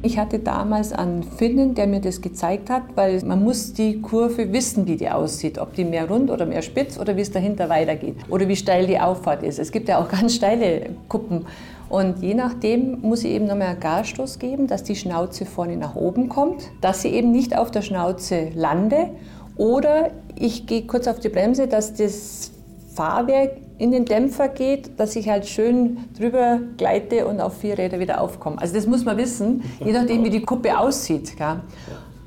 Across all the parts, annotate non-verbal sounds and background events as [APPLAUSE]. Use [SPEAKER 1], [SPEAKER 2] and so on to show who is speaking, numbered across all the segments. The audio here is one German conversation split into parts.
[SPEAKER 1] Ich hatte damals einen Finnen, der mir das gezeigt hat, weil man muss die Kurve wissen, wie die aussieht. Ob die mehr rund oder mehr spitz oder wie es dahinter weitergeht. Oder wie steil die Auffahrt ist. Es gibt ja auch [LAUGHS] ganz steile Kuppen. Und je nachdem muss ich eben nochmal einen Garstoß geben, dass die Schnauze vorne nach oben kommt, dass sie eben nicht auf der Schnauze lande. Oder ich gehe kurz auf die Bremse, dass das Fahrwerk in den Dämpfer geht, dass ich halt schön drüber gleite und auf vier Räder wieder aufkomme. Also das muss man wissen, je nachdem wie die Kuppe aussieht. Gell.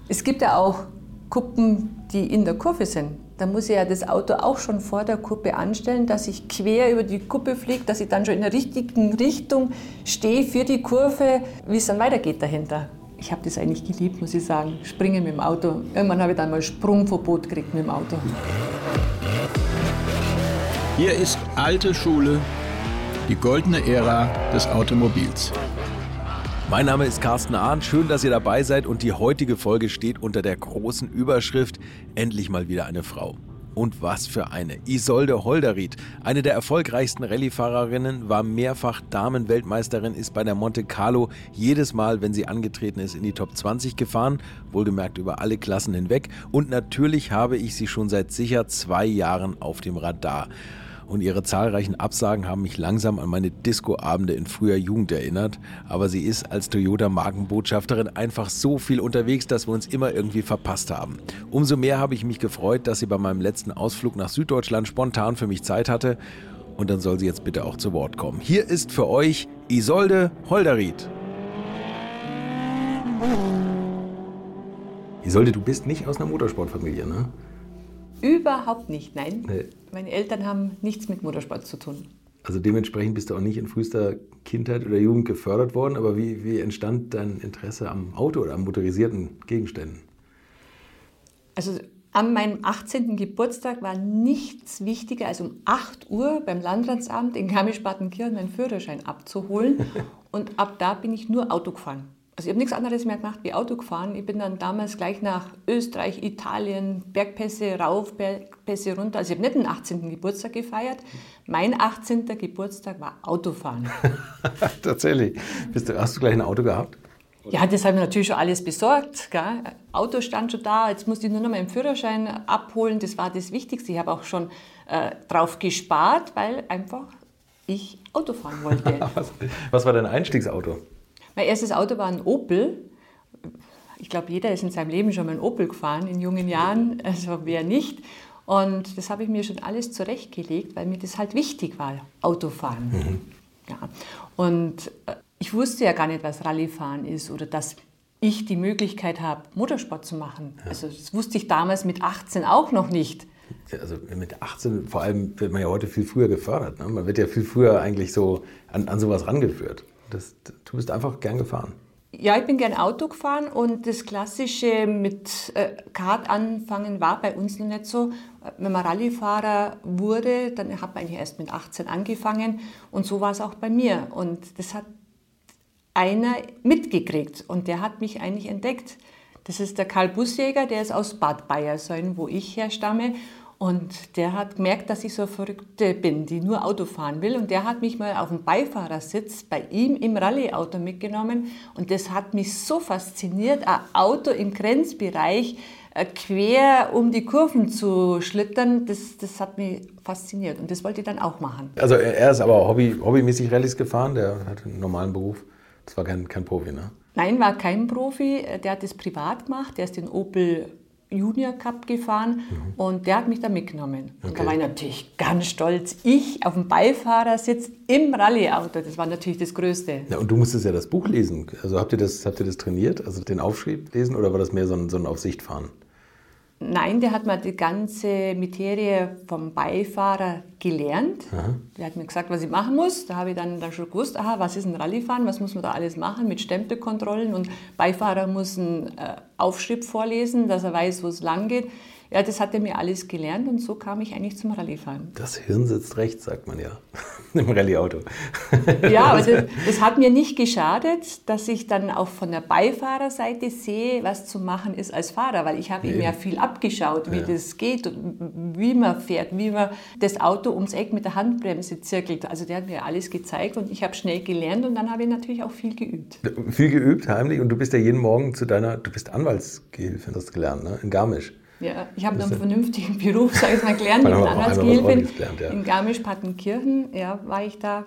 [SPEAKER 1] Es gibt ja auch Kuppen, die in der Kurve sind. Da muss ich ja das Auto auch schon vor der Kuppe anstellen, dass ich quer über die Kuppe fliege, dass ich dann schon in der richtigen Richtung stehe für die Kurve, wie es dann weitergeht dahinter. Ich habe das eigentlich geliebt, muss ich sagen. Springen mit dem Auto. Irgendwann habe ich dann mal Sprungverbot gekriegt mit dem Auto.
[SPEAKER 2] Hier ist alte Schule, die goldene Ära des Automobils.
[SPEAKER 3] Mein Name ist Carsten Ahn, schön, dass ihr dabei seid und die heutige Folge steht unter der großen Überschrift Endlich mal wieder eine Frau. Und was für eine. Isolde Holderried, eine der erfolgreichsten Rallye-Fahrerinnen, war mehrfach Damenweltmeisterin, ist bei der Monte Carlo jedes Mal, wenn sie angetreten ist, in die Top 20 gefahren, wohlgemerkt über alle Klassen hinweg. Und natürlich habe ich sie schon seit sicher zwei Jahren auf dem Radar und ihre zahlreichen Absagen haben mich langsam an meine Disco-Abende in früher Jugend erinnert. Aber sie ist als Toyota-Markenbotschafterin einfach so viel unterwegs, dass wir uns immer irgendwie verpasst haben. Umso mehr habe ich mich gefreut, dass sie bei meinem letzten Ausflug nach Süddeutschland spontan für mich Zeit hatte. Und dann soll sie jetzt bitte auch zu Wort kommen. Hier ist für euch Isolde Holderried. Isolde, du bist nicht aus einer Motorsportfamilie, ne?
[SPEAKER 1] Überhaupt nicht, nein. Nee. Meine Eltern haben nichts mit Motorsport zu tun.
[SPEAKER 3] Also dementsprechend bist du auch nicht in frühester Kindheit oder Jugend gefördert worden, aber wie, wie entstand dein Interesse am Auto oder an motorisierten Gegenständen?
[SPEAKER 1] Also an meinem 18. Geburtstag war nichts wichtiger, als um 8 Uhr beim Landratsamt in Garmisch-Partenkirchen meinen Führerschein abzuholen. [LAUGHS] Und ab da bin ich nur Auto gefahren. Also ich habe nichts anderes mehr gemacht wie Auto gefahren. Ich bin dann damals gleich nach Österreich, Italien, Bergpässe rauf, Bergpässe runter. Also ich habe nicht den 18. Geburtstag gefeiert. Mein 18. Geburtstag war Autofahren. [LAUGHS]
[SPEAKER 3] Tatsächlich. Du, hast du gleich ein Auto gehabt?
[SPEAKER 1] Ja, das habe ich natürlich schon alles besorgt. Gell? Auto stand schon da, jetzt musste ich nur noch meinen Führerschein abholen. Das war das Wichtigste. Ich habe auch schon äh, drauf gespart, weil einfach ich Auto fahren wollte. [LAUGHS]
[SPEAKER 3] was, was war dein Einstiegsauto?
[SPEAKER 1] Mein erstes Auto war ein Opel. Ich glaube, jeder ist in seinem Leben schon mal ein Opel gefahren in jungen Jahren, also wer nicht. Und das habe ich mir schon alles zurechtgelegt, weil mir das halt wichtig war, Autofahren. Mhm. Ja. Und äh, ich wusste ja gar nicht, was Rallyefahren ist oder dass ich die Möglichkeit habe, Motorsport zu machen. Ja. Also das wusste ich damals mit 18 auch noch nicht.
[SPEAKER 3] Also mit 18, vor allem wird man ja heute viel früher gefördert. Ne? Man wird ja viel früher eigentlich so an, an sowas rangeführt. Das, du bist einfach gern gefahren.
[SPEAKER 1] Ja, ich bin gern Auto gefahren und das Klassische mit äh, Kart anfangen war bei uns noch nicht so. Wenn man Rallyefahrer wurde, dann hat man eigentlich erst mit 18 angefangen und so war es auch bei mir. Und das hat einer mitgekriegt und der hat mich eigentlich entdeckt. Das ist der Karl Busjäger, der ist aus Bad Bayersäulen, wo ich herstamme. Und der hat gemerkt, dass ich so Verrückte bin, die nur Auto fahren will. Und der hat mich mal auf dem Beifahrersitz bei ihm im Rallye-Auto mitgenommen. Und das hat mich so fasziniert, ein Auto im Grenzbereich äh, quer um die Kurven zu schlittern, das, das hat mich fasziniert. Und das wollte ich dann auch machen.
[SPEAKER 3] Also er ist aber Hobby, hobbymäßig Rallyes gefahren, der hat einen normalen Beruf. Das war kein, kein Profi, ne?
[SPEAKER 1] Nein, war kein Profi. Der hat das privat gemacht. Der ist den Opel Junior Cup gefahren mhm. und der hat mich da mitgenommen. Okay. Und da war ich natürlich ganz stolz. Ich auf dem Beifahrersitz im Rallyeauto, das war natürlich das Größte.
[SPEAKER 3] Ja, und du musstest ja das Buch lesen. Also habt ihr das, habt ihr das trainiert, also den Aufschrieb lesen oder war das mehr so ein, so ein Aufsichtfahren?
[SPEAKER 1] Nein, der hat mir die ganze Materie vom Beifahrer gelernt. Aha. Der hat mir gesagt, was ich machen muss. Da habe ich dann, dann schon gewusst, aha, was ist ein Rallyefahren, was muss man da alles machen mit Stempelkontrollen. Und Beifahrer muss einen äh, Aufschrieb vorlesen, dass er weiß, wo es lang geht. Ja, das hat er mir alles gelernt und so kam ich eigentlich zum Rallyefahren.
[SPEAKER 3] Das Hirn sitzt rechts, sagt man ja, [LAUGHS] im Rallyeauto.
[SPEAKER 1] ja, aber das, das, hat mir nicht geschadet, dass ich dann auch von der Beifahrerseite sehe, was zu machen ist als Fahrer, weil ich habe ihm ja viel abgeschaut, wie ja. das geht, wie man fährt, wie man das Auto ums Eck mit der Handbremse zirkelt. Also der hat mir alles gezeigt und ich habe schnell gelernt und dann habe ich natürlich auch viel geübt.
[SPEAKER 3] Viel geübt, heimlich und du bist ja jeden Morgen zu deiner, du bist Anwaltsgehilfin, hast du gelernt, ne? in Garmisch.
[SPEAKER 1] Ja, ich habe einen vernünftigen [LAUGHS] Beruf, sage ich mal, gelernt, bin Anwaltsgehilfin. Ja. In Garmisch-Partenkirchen ja, war ich da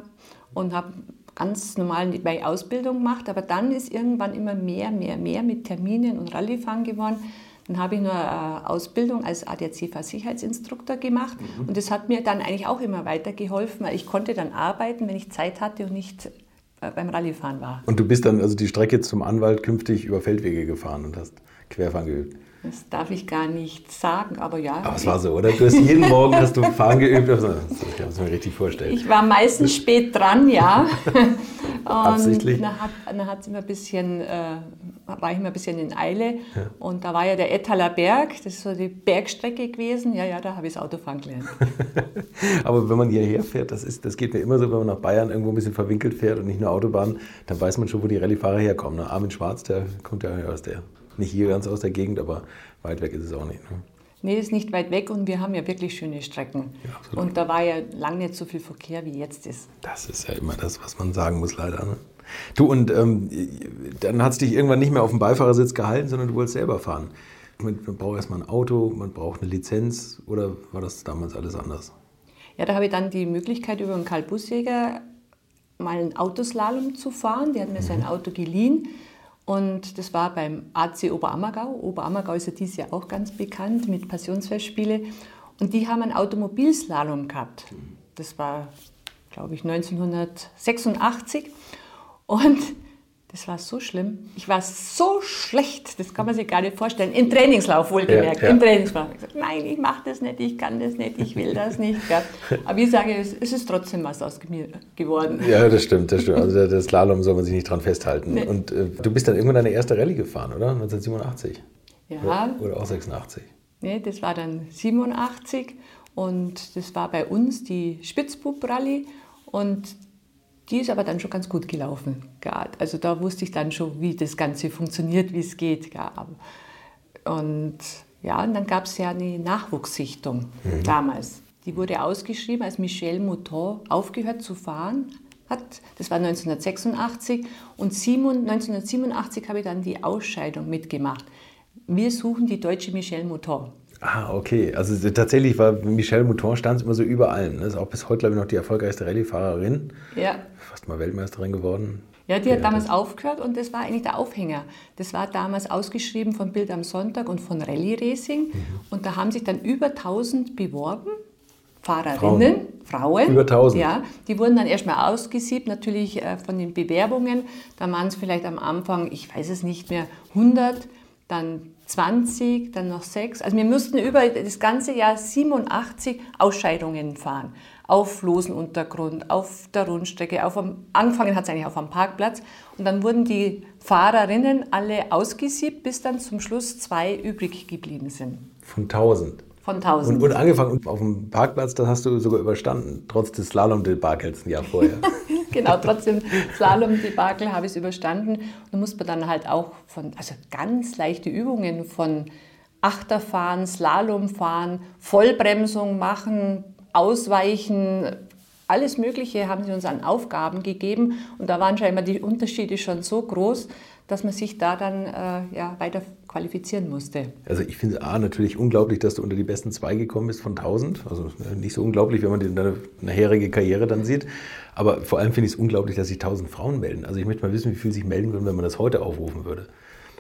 [SPEAKER 1] und habe ganz normal meine Ausbildung gemacht, aber dann ist irgendwann immer mehr, mehr, mehr mit Terminen und Rallyefahren geworden. Dann habe ich nur eine Ausbildung als ADAC-Versicherheitsinstruktor gemacht mhm. und das hat mir dann eigentlich auch immer weitergeholfen, weil ich konnte dann arbeiten, wenn ich Zeit hatte und nicht äh, beim Rallyefahren war.
[SPEAKER 3] Und du bist dann also die Strecke zum Anwalt künftig über Feldwege gefahren und hast Querfahren geübt?
[SPEAKER 1] Das darf ich gar nicht sagen, aber ja.
[SPEAKER 3] Aber es war so, oder? Du hast jeden Morgen hast du Fahren geübt. Also, ich kann es mir richtig vorstellen.
[SPEAKER 1] Ich war meistens spät dran, ja. [LAUGHS]
[SPEAKER 3] Und Absichtlich?
[SPEAKER 1] Dann hat, dann hat's immer ein bisschen, äh, war ich immer ein bisschen in Eile. Ja. Und da war ja der Ettaler Berg, das ist so die Bergstrecke gewesen. Ja, ja, da habe ich das Autofahren gelernt. [LAUGHS]
[SPEAKER 3] aber wenn man hierher fährt, das, ist, das geht mir immer so, wenn man nach Bayern irgendwo ein bisschen verwinkelt fährt und nicht nur Autobahn, dann weiß man schon, wo die Rallyefahrer herkommen. Ne? Armin Schwarz, der kommt ja aus der nicht hier ganz aus der Gegend, aber weit weg ist es auch nicht. Ne?
[SPEAKER 1] Nee, ist nicht weit weg und wir haben ja wirklich schöne Strecken. Ja, und da war ja lange nicht so viel Verkehr, wie jetzt ist.
[SPEAKER 3] Das ist ja immer das, was man sagen muss, leider. Ne? Du, und ähm, dann hat es dich irgendwann nicht mehr auf dem Beifahrersitz gehalten, sondern du wolltest selber fahren. Man, man braucht erstmal ein Auto, man braucht eine Lizenz oder war das damals alles anders?
[SPEAKER 1] Ja, da habe ich dann die Möglichkeit, über einen Karl Busjäger mal einen Autoslalom zu fahren. Der hat mir mhm. sein Auto geliehen. Und das war beim AC Oberammergau. Oberammergau ist ja dieses Jahr auch ganz bekannt mit Passionsfestspiele. Und die haben einen Automobilslalom gehabt. Das war, glaube ich, 1986. Und das war so schlimm. Ich war so schlecht, das kann man sich gar nicht vorstellen. Im Trainingslauf wohlgemerkt. Ja, ja. Im Trainingslauf. Ich gesagt, nein, ich mache das nicht, ich kann das nicht, ich will das nicht. Ja. Aber ich sage, es, ist trotzdem was aus mir geworden.
[SPEAKER 3] Ja, das stimmt, das stimmt. Also das Slalom soll man sich nicht dran festhalten. Nee. Und äh, du bist dann irgendwann deine erste Rallye gefahren, oder? 1987?
[SPEAKER 1] Ja.
[SPEAKER 3] Oder, oder auch 86?
[SPEAKER 1] Nee, das war dann 87 und das war bei uns die Spitzbub-Rallye. Und die ist aber dann schon ganz gut gelaufen. Also da wusste ich dann schon, wie das Ganze funktioniert, wie es geht. Und ja, und dann gab es ja eine Nachwuchssichtung mhm. damals. Die wurde ausgeschrieben, als Michel Mouton aufgehört zu fahren hat. Das war 1986. Und 1987 habe ich dann die Ausscheidung mitgemacht. Wir suchen die deutsche Michel Mouton.
[SPEAKER 3] Ah, okay. Also tatsächlich war Michelle Mouton stand immer so über allem. Das ist auch bis heute, glaube ich, noch die erfolgreichste Rallye-Fahrerin.
[SPEAKER 1] Ja.
[SPEAKER 3] Fast mal Weltmeisterin geworden.
[SPEAKER 1] Ja, die hat damals aufgehört und das war eigentlich der Aufhänger. Das war damals ausgeschrieben von Bild am Sonntag und von Rallye Racing. Mhm. Und da haben sich dann über 1000 beworben, Fahrerinnen, Frauen. Frauen.
[SPEAKER 3] Über 1000.
[SPEAKER 1] Ja, die wurden dann erstmal ausgesiebt, natürlich äh, von den Bewerbungen. Da waren es vielleicht am Anfang, ich weiß es nicht mehr, 100, dann 20, dann noch 6. Also wir mussten über das ganze Jahr 87 Ausscheidungen fahren. Auf losen Untergrund, auf der Rundstrecke, auf am, angefangen hat es eigentlich auf einem Parkplatz. Und dann wurden die Fahrerinnen alle ausgesiebt, bis dann zum Schluss zwei übrig geblieben sind.
[SPEAKER 3] Von 1000?
[SPEAKER 1] Von 1000.
[SPEAKER 3] Und, und angefangen auf dem Parkplatz, das hast du sogar überstanden, trotz des Slalom-Debakels ein Jahr vorher. [LAUGHS]
[SPEAKER 1] genau, trotzdem Slalom-Debakel habe ich es überstanden. Und muss man dann halt auch von, also ganz leichte Übungen von Achterfahren, Slalomfahren, Vollbremsung machen, Ausweichen, alles Mögliche haben sie uns an Aufgaben gegeben. Und da waren scheinbar die Unterschiede schon so groß, dass man sich da dann äh, ja, weiter qualifizieren musste.
[SPEAKER 3] Also ich finde A natürlich unglaublich, dass du unter die besten zwei gekommen bist von 1000. Also äh, nicht so unglaublich, wenn man deine nachherige Karriere dann sieht. Aber vor allem finde ich es unglaublich, dass sich 1000 Frauen melden. Also ich möchte mal wissen, wie viel sich melden würden, wenn man das heute aufrufen würde.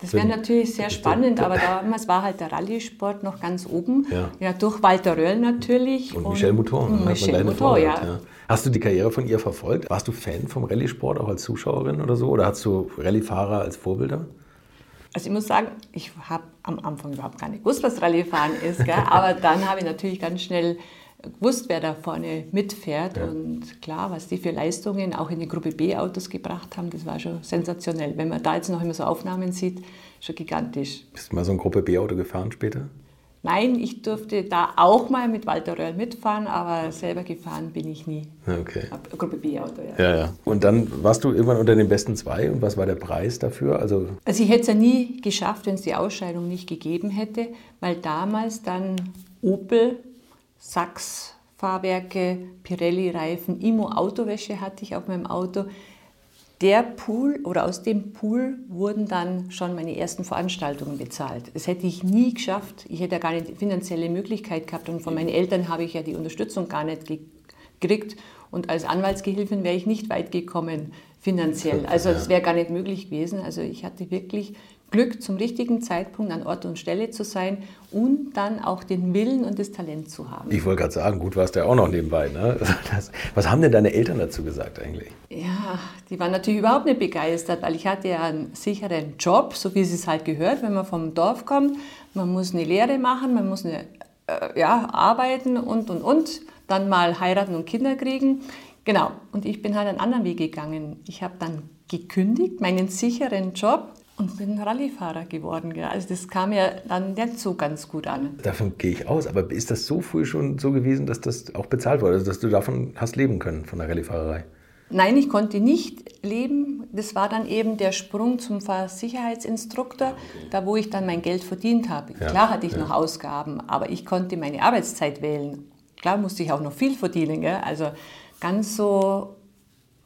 [SPEAKER 1] Das wäre natürlich sehr spannend, aber damals [LAUGHS] war halt der Rallye-Sport noch ganz oben. Ja. ja, durch Walter Röll natürlich.
[SPEAKER 3] Und, und Michel Mouton. Und Michel Mouton, ja. ja. Hast du die Karriere von ihr verfolgt? Warst du Fan vom Rallye-Sport auch als Zuschauerin oder so? Oder hast du Rallye-Fahrer als Vorbilder?
[SPEAKER 1] Also ich muss sagen, ich habe am Anfang überhaupt gar nicht gewusst, was Rallye-Fahren ist. Gell? [LAUGHS] Aber dann habe ich natürlich ganz schnell gewusst, wer da vorne mitfährt. Ja. Und klar, was die für Leistungen auch in die Gruppe B-Autos gebracht haben, das war schon sensationell. Wenn man da jetzt noch immer so Aufnahmen sieht, schon gigantisch.
[SPEAKER 3] Bist du mal so ein Gruppe B-Auto gefahren später?
[SPEAKER 1] Nein, ich durfte da auch mal mit Walter Röhrl mitfahren, aber selber gefahren bin ich nie.
[SPEAKER 3] Okay.
[SPEAKER 1] Gruppe B-Auto,
[SPEAKER 3] ja. ja. Ja, Und dann warst du irgendwann unter den besten zwei und was war der Preis dafür? Also,
[SPEAKER 1] also ich hätte es ja nie geschafft, wenn es die Ausscheidung nicht gegeben hätte, weil damals dann Opel, Sachs, Fahrwerke, Pirelli-Reifen, Imo Autowäsche hatte ich auf meinem Auto der Pool oder aus dem Pool wurden dann schon meine ersten Veranstaltungen bezahlt. Das hätte ich nie geschafft. Ich hätte ja gar nicht die finanzielle Möglichkeit gehabt und von meinen Eltern habe ich ja die Unterstützung gar nicht gekriegt. Und als Anwaltsgehilfin wäre ich nicht weit gekommen finanziell. Also es wäre gar nicht möglich gewesen. Also ich hatte wirklich Glück, zum richtigen Zeitpunkt an Ort und Stelle zu sein und dann auch den Willen und das Talent zu haben.
[SPEAKER 3] Ich wollte gerade sagen, gut warst du ja auch noch nebenbei. Ne? Das, [LAUGHS] was haben denn deine Eltern dazu gesagt eigentlich?
[SPEAKER 1] Ja, die waren natürlich überhaupt nicht begeistert, weil ich hatte ja einen sicheren Job, so wie es es halt gehört, wenn man vom Dorf kommt. Man muss eine Lehre machen, man muss eine, äh, ja, arbeiten und, und, und. Dann mal heiraten und Kinder kriegen. Genau, und ich bin halt einen anderen Weg gegangen. Ich habe dann gekündigt, meinen sicheren Job und bin Rallyefahrer geworden. Ja. Also das kam ja dann nicht so ganz gut an.
[SPEAKER 3] Davon gehe ich aus. Aber ist das so früh schon so gewesen, dass das auch bezahlt wurde, also dass du davon hast leben können, von der Rallyfahrerei?
[SPEAKER 1] Nein, ich konnte nicht leben. Das war dann eben der Sprung zum Fahrsicherheitsinstruktor, da wo ich dann mein Geld verdient habe. Ja, Klar hatte ich ja. noch Ausgaben, aber ich konnte meine Arbeitszeit wählen. Klar musste ich auch noch viel verdienen. Gell? Also ganz so,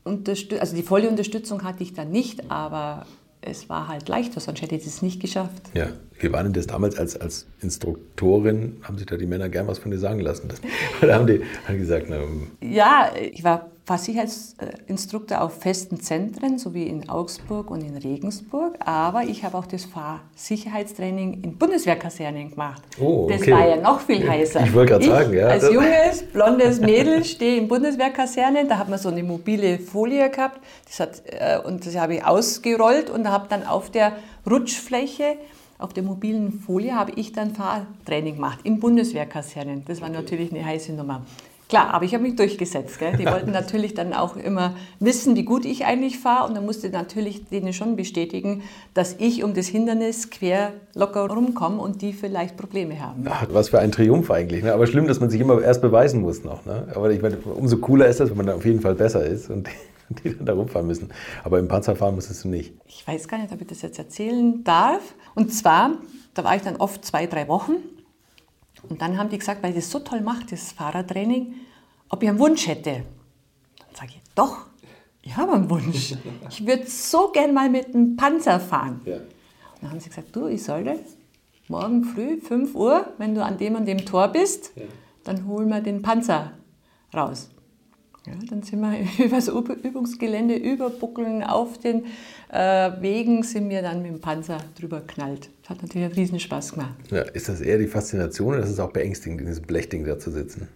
[SPEAKER 1] also die volle Unterstützung hatte ich dann nicht, aber es war halt leichter, sonst hätte ich es nicht geschafft.
[SPEAKER 3] Ja, wie war denn das damals als, als Instruktorin? Haben sich da die Männer gern was von dir sagen lassen? Das, [LAUGHS] oder haben die, haben die gesagt, na,
[SPEAKER 1] Ja, ich war Fahrsicherheitsinstruktor auf festen Zentren, so wie in Augsburg und in Regensburg. Aber ich habe auch das Fahrsicherheitstraining in Bundeswehrkasernen gemacht. Oh, okay. Das war ja noch viel heißer.
[SPEAKER 3] Ich wollte gerade sagen, ja.
[SPEAKER 1] Als junges, blondes Mädel stehe in Bundeswehrkasernen. Da hat man so eine mobile Folie gehabt. Das hat, äh, und das habe ich ausgerollt und habe dann auf der Rutschfläche auf der mobilen Folie habe ich dann Fahrtraining gemacht in Bundeswehrkasernen. Das war natürlich eine heiße Nummer. Klar, aber ich habe mich durchgesetzt. Gell? Die wollten natürlich dann auch immer wissen, wie gut ich eigentlich fahre. Und dann musste natürlich denen schon bestätigen, dass ich um das Hindernis quer locker rumkomme und die vielleicht Probleme haben.
[SPEAKER 3] Ach, was für ein Triumph eigentlich. Ne? Aber schlimm, dass man sich immer erst beweisen muss noch. Ne? Aber ich meine, umso cooler ist das, wenn man dann auf jeden Fall besser ist und [LAUGHS] die dann da rumfahren müssen. Aber im Panzerfahren musstest du nicht.
[SPEAKER 1] Ich weiß gar nicht, ob ich das jetzt erzählen darf. Und zwar, da war ich dann oft zwei, drei Wochen und dann haben die gesagt, weil ich das so toll mache, das Fahrradtraining, ob ich einen Wunsch hätte. Dann sage ich, doch, ich habe einen Wunsch. [LAUGHS] Ich würde so gern mal mit einem Panzer fahren. Ja. Und dann haben sie gesagt, du, ich sollte morgen früh, 5 Uhr, wenn du an dem und dem Tor bist, ja. dann holen wir den Panzer raus. Ja, dann sind wir [LAUGHS] über das Übungsgelände, überbuckeln auf den äh, Wegen, sind wir dann mit dem Panzer drüber knallt. Das hat natürlich einen riesen Spaß gemacht.
[SPEAKER 3] Ja, ist das eher die Faszination oder ist es auch beängstigend, in diesem Blechding da zu sitzen?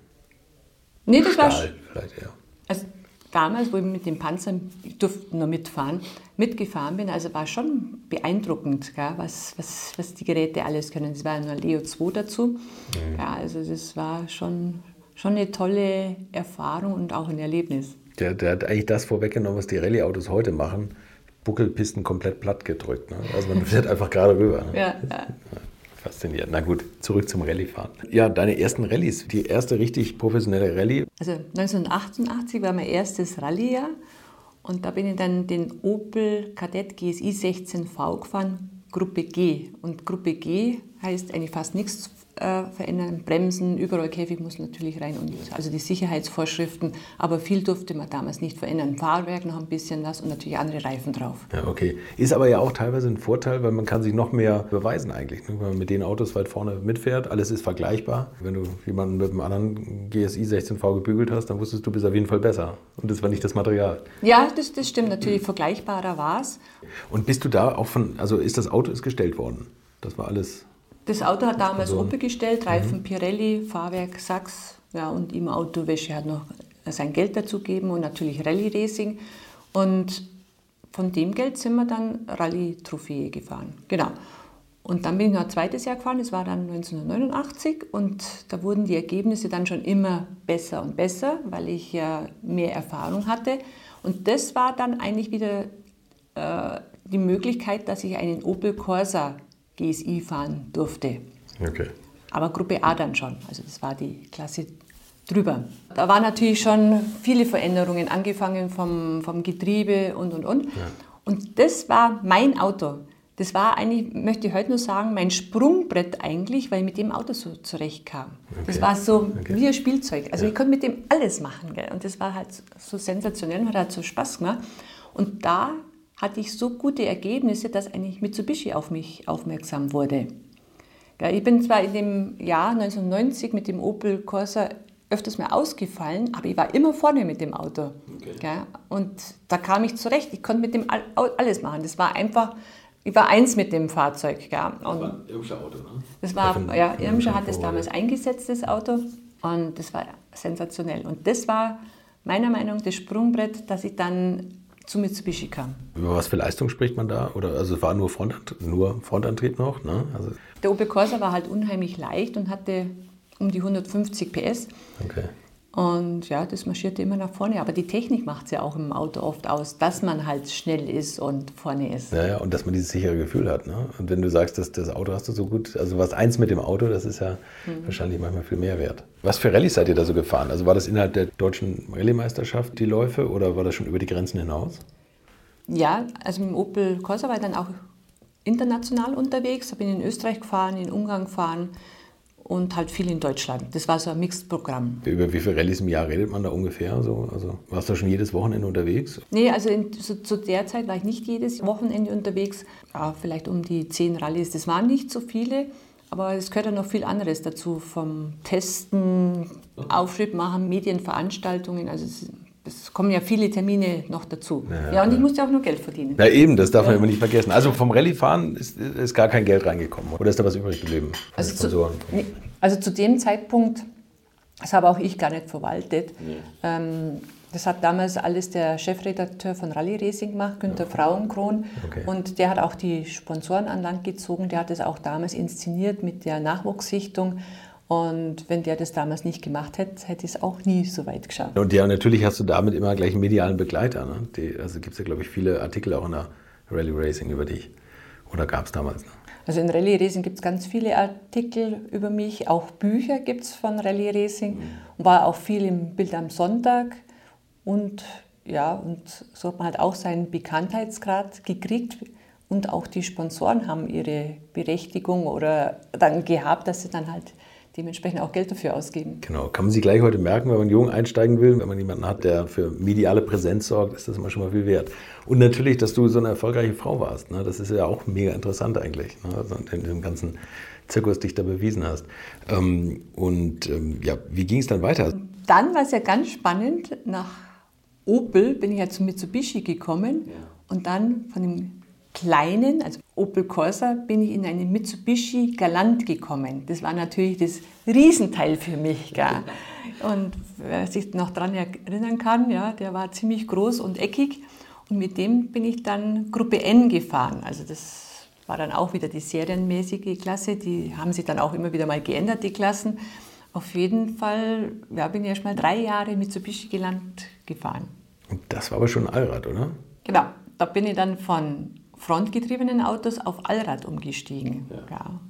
[SPEAKER 1] Nee, das Stahl, war vielleicht eher. Also damals, wo ich mit dem Panzer, ich durfte nur mitfahren, mitgefahren bin, also war schon beeindruckend, gell, was, was, was die Geräte alles können. Es war nur Leo 2 dazu. Mhm. Ja, also das war schon, schon eine tolle Erfahrung und auch ein Erlebnis.
[SPEAKER 3] Der, der hat eigentlich das vorweggenommen, was die Rallye-Autos heute machen. Buckelpisten komplett platt gedrückt. Ne? Also man fährt einfach gerade rüber. Ne? Ja, ja. [LAUGHS] Faszinierend. Na gut, zurück zum Rallye-Fahren. Ja, deine ersten Rallyes, die erste richtig professionelle Rallye?
[SPEAKER 1] Also 1988 war mein erstes Rallye-Jahr und da bin ich dann den Opel Kadett GSI 16V gefahren, Gruppe G. Und Gruppe G heißt eigentlich fast nichts äh, verändern. Bremsen, überall Käfig muss natürlich rein und also die Sicherheitsvorschriften. Aber viel durfte man damals nicht verändern. Fahrwerk noch ein bisschen was und natürlich andere Reifen drauf.
[SPEAKER 3] Ja, okay. Ist aber ja auch teilweise ein Vorteil, weil man kann sich noch mehr beweisen eigentlich. Ne? Wenn man mit den Autos weit vorne mitfährt, alles ist vergleichbar. Wenn du jemanden mit einem anderen GSI 16V gebügelt hast, dann wusstest du, bist auf jeden Fall besser. Und das war nicht das Material.
[SPEAKER 1] Ja, das, das stimmt. Natürlich vergleichbarer war es.
[SPEAKER 3] Und bist du da auch von, also ist das Auto ist gestellt worden? Das war alles
[SPEAKER 1] das Auto hat damals also, Opel gestellt, Reifen mhm. Pirelli, Fahrwerk Sachs ja, und im Autowäsche hat noch sein Geld dazu gegeben und natürlich Rallye Racing. Und von dem Geld sind wir dann Rallye Trophäe gefahren. Genau. Und dann bin ich noch ein zweites Jahr gefahren, das war dann 1989 und da wurden die Ergebnisse dann schon immer besser und besser, weil ich ja mehr Erfahrung hatte. Und das war dann eigentlich wieder äh, die Möglichkeit, dass ich einen Opel Corsa GSI fahren durfte.
[SPEAKER 3] Okay.
[SPEAKER 1] aber Gruppe A dann schon. Also das war die Klasse drüber. Da waren natürlich schon viele Veränderungen, angefangen vom, vom Getriebe und, und, und. Ja. Und das war mein Auto. Das war eigentlich, möchte ich heute nur sagen, mein Sprungbrett eigentlich, weil ich mit dem Auto so zurechtkam. Okay. Das war so okay. wie ein Spielzeug. Also ja. ich konnte mit dem alles machen. Gell? Und das war halt so sensationell, hat halt so Spaß gemacht. Und da hatte ich so gute Ergebnisse, dass eigentlich Mitsubishi auf mich aufmerksam wurde. Ja, ich bin zwar in dem Jahr 1990 mit dem Opel Corsa öfters mal ausgefallen, aber ich war immer vorne mit dem Auto. Okay. Ja, und da kam ich zurecht. Ich konnte mit dem alles machen. Das war einfach, ich war eins mit dem Fahrzeug. Ja. Und das war ein Irmscher Auto, ne? Das war, ja, Irmscher hat es damals eingesetzt, das Auto. Und das war sensationell. Und das war meiner Meinung nach das Sprungbrett, dass ich dann zu Mitsubishi kam.
[SPEAKER 3] Über was für Leistung spricht man da? Oder also es war nur, Front, nur Frontantrieb noch? Ne? Also
[SPEAKER 1] der Opel Corsa war halt unheimlich leicht und hatte um die 150 PS. Okay. Und ja, das marschierte immer nach vorne. Aber die Technik macht es ja auch im Auto oft aus, dass man halt schnell ist und vorne ist.
[SPEAKER 3] Ja, ja, und dass man dieses sichere Gefühl hat. Ne? Und wenn du sagst, dass das Auto hast du so gut, also was eins mit dem Auto, das ist ja mhm. wahrscheinlich manchmal viel mehr wert. Was für Rallyes seid ihr da so gefahren? Also war das innerhalb der deutschen Rallye-Meisterschaft die Läufe oder war das schon über die Grenzen hinaus?
[SPEAKER 1] Ja, also im Opel Corsa war ich dann auch international unterwegs. Bin ich in Österreich gefahren, in Ungarn gefahren und halt viel in Deutschland. Das war so ein Mixed-Programm.
[SPEAKER 3] Über wie viele Rallyes im Jahr redet man da ungefähr? So, also warst du schon jedes Wochenende unterwegs?
[SPEAKER 1] Nee, also in, so, zu der Zeit war ich nicht jedes Wochenende unterwegs. Ja, vielleicht um die zehn Rallyes. Das waren nicht so viele, aber es gehört ja noch viel anderes dazu. Vom Testen, Aufschritt machen, Medienveranstaltungen. Also es es kommen ja viele Termine noch dazu. Ja, ja und ich musste auch nur Geld verdienen.
[SPEAKER 3] Ja, eben, das darf man immer nicht vergessen. Also vom Rallyefahren ist, ist gar kein Geld reingekommen. Oder ist da was übrig geblieben?
[SPEAKER 1] Also zu, also zu dem Zeitpunkt, das habe auch ich gar nicht verwaltet. Ja. Ähm, das hat damals alles der Chefredakteur von Rallye Racing gemacht, Günter Frauenkron. Okay. Und der hat auch die Sponsoren an Land gezogen. Der hat es auch damals inszeniert mit der Nachwuchssichtung. Und wenn der das damals nicht gemacht hätte, hätte ich es auch nie so weit geschafft.
[SPEAKER 3] Und ja, natürlich hast du damit immer gleich einen medialen Begleiter. Ne? Die, also gibt es ja, glaube ich, viele Artikel auch in der Rally Racing über dich. Oder gab es damals? Ne?
[SPEAKER 1] Also in Rallye Racing gibt es ganz viele Artikel über mich. Auch Bücher gibt es von Rallye Racing. Mhm. Und war auch viel im Bild am Sonntag. Und ja, und so hat man halt auch seinen Bekanntheitsgrad gekriegt. Und auch die Sponsoren haben ihre Berechtigung oder dann gehabt, dass sie dann halt dementsprechend auch Geld dafür ausgeben.
[SPEAKER 3] Genau, kann man sich gleich heute merken, wenn man jung einsteigen will, wenn man jemanden hat, der für mediale Präsenz sorgt, ist das immer schon mal viel wert. Und natürlich, dass du so eine erfolgreiche Frau warst, ne? das ist ja auch mega interessant eigentlich, ne? also in diesem ganzen Zirkus dich da bewiesen hast. Ähm, und ähm, ja, wie ging es dann weiter?
[SPEAKER 1] Dann war es ja ganz spannend, nach Opel bin ich ja zu Mitsubishi gekommen ja. und dann von dem kleinen, also Opel Corsa, bin ich in einen Mitsubishi Galant gekommen. Das war natürlich das Riesenteil für mich. Gell? [LAUGHS] Und wer sich noch daran erinnern kann, ja, der war ziemlich groß und eckig. Und mit dem bin ich dann Gruppe N gefahren. Also das war dann auch wieder die serienmäßige Klasse. Die haben sich dann auch immer wieder mal geändert, die Klassen. Auf jeden Fall ja, bin ich erst mal drei Jahre Mitsubishi Galant gefahren.
[SPEAKER 3] Und das war aber schon ein Allrad, oder?
[SPEAKER 1] Genau. Da bin ich dann von frontgetriebenen Autos auf Allrad umgestiegen. Ja. ja.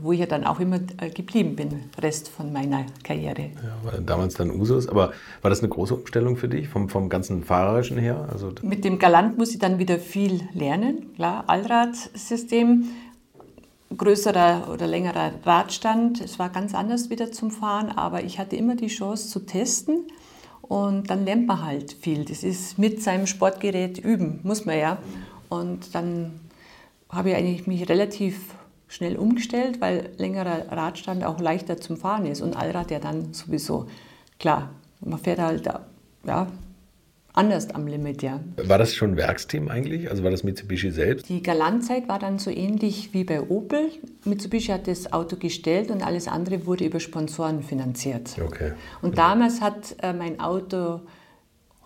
[SPEAKER 1] Wo ich ja dann auch immer äh, geblieben bin, Rest von meiner Karriere.
[SPEAKER 3] Ja, war damals dann Usus, aber war das eine große Umstellung für dich, vom, vom ganzen Fahrerischen her?
[SPEAKER 1] Also Mit dem Galant muss ich dann wieder viel lernen, klar, Allradsystem, größerer oder längerer Radstand. Es war ganz anders wieder zum Fahren, aber ich hatte immer die Chance zu testen und dann lernt man halt viel. Das ist mit seinem Sportgerät üben, muss man ja. Und dann habe ich eigentlich mich relativ schnell umgestellt, weil längerer Radstand auch leichter zum Fahren ist und Allrad ja dann sowieso. Klar, man fährt halt ja, anders am Limit, ja.
[SPEAKER 3] War das schon Werksteam eigentlich? Also war das Mitsubishi selbst?
[SPEAKER 1] Die Galantzeit war dann so ähnlich wie bei Opel. Mitsubishi hat das Auto gestellt und alles andere wurde über Sponsoren finanziert. Okay. Und damals hat äh, mein Auto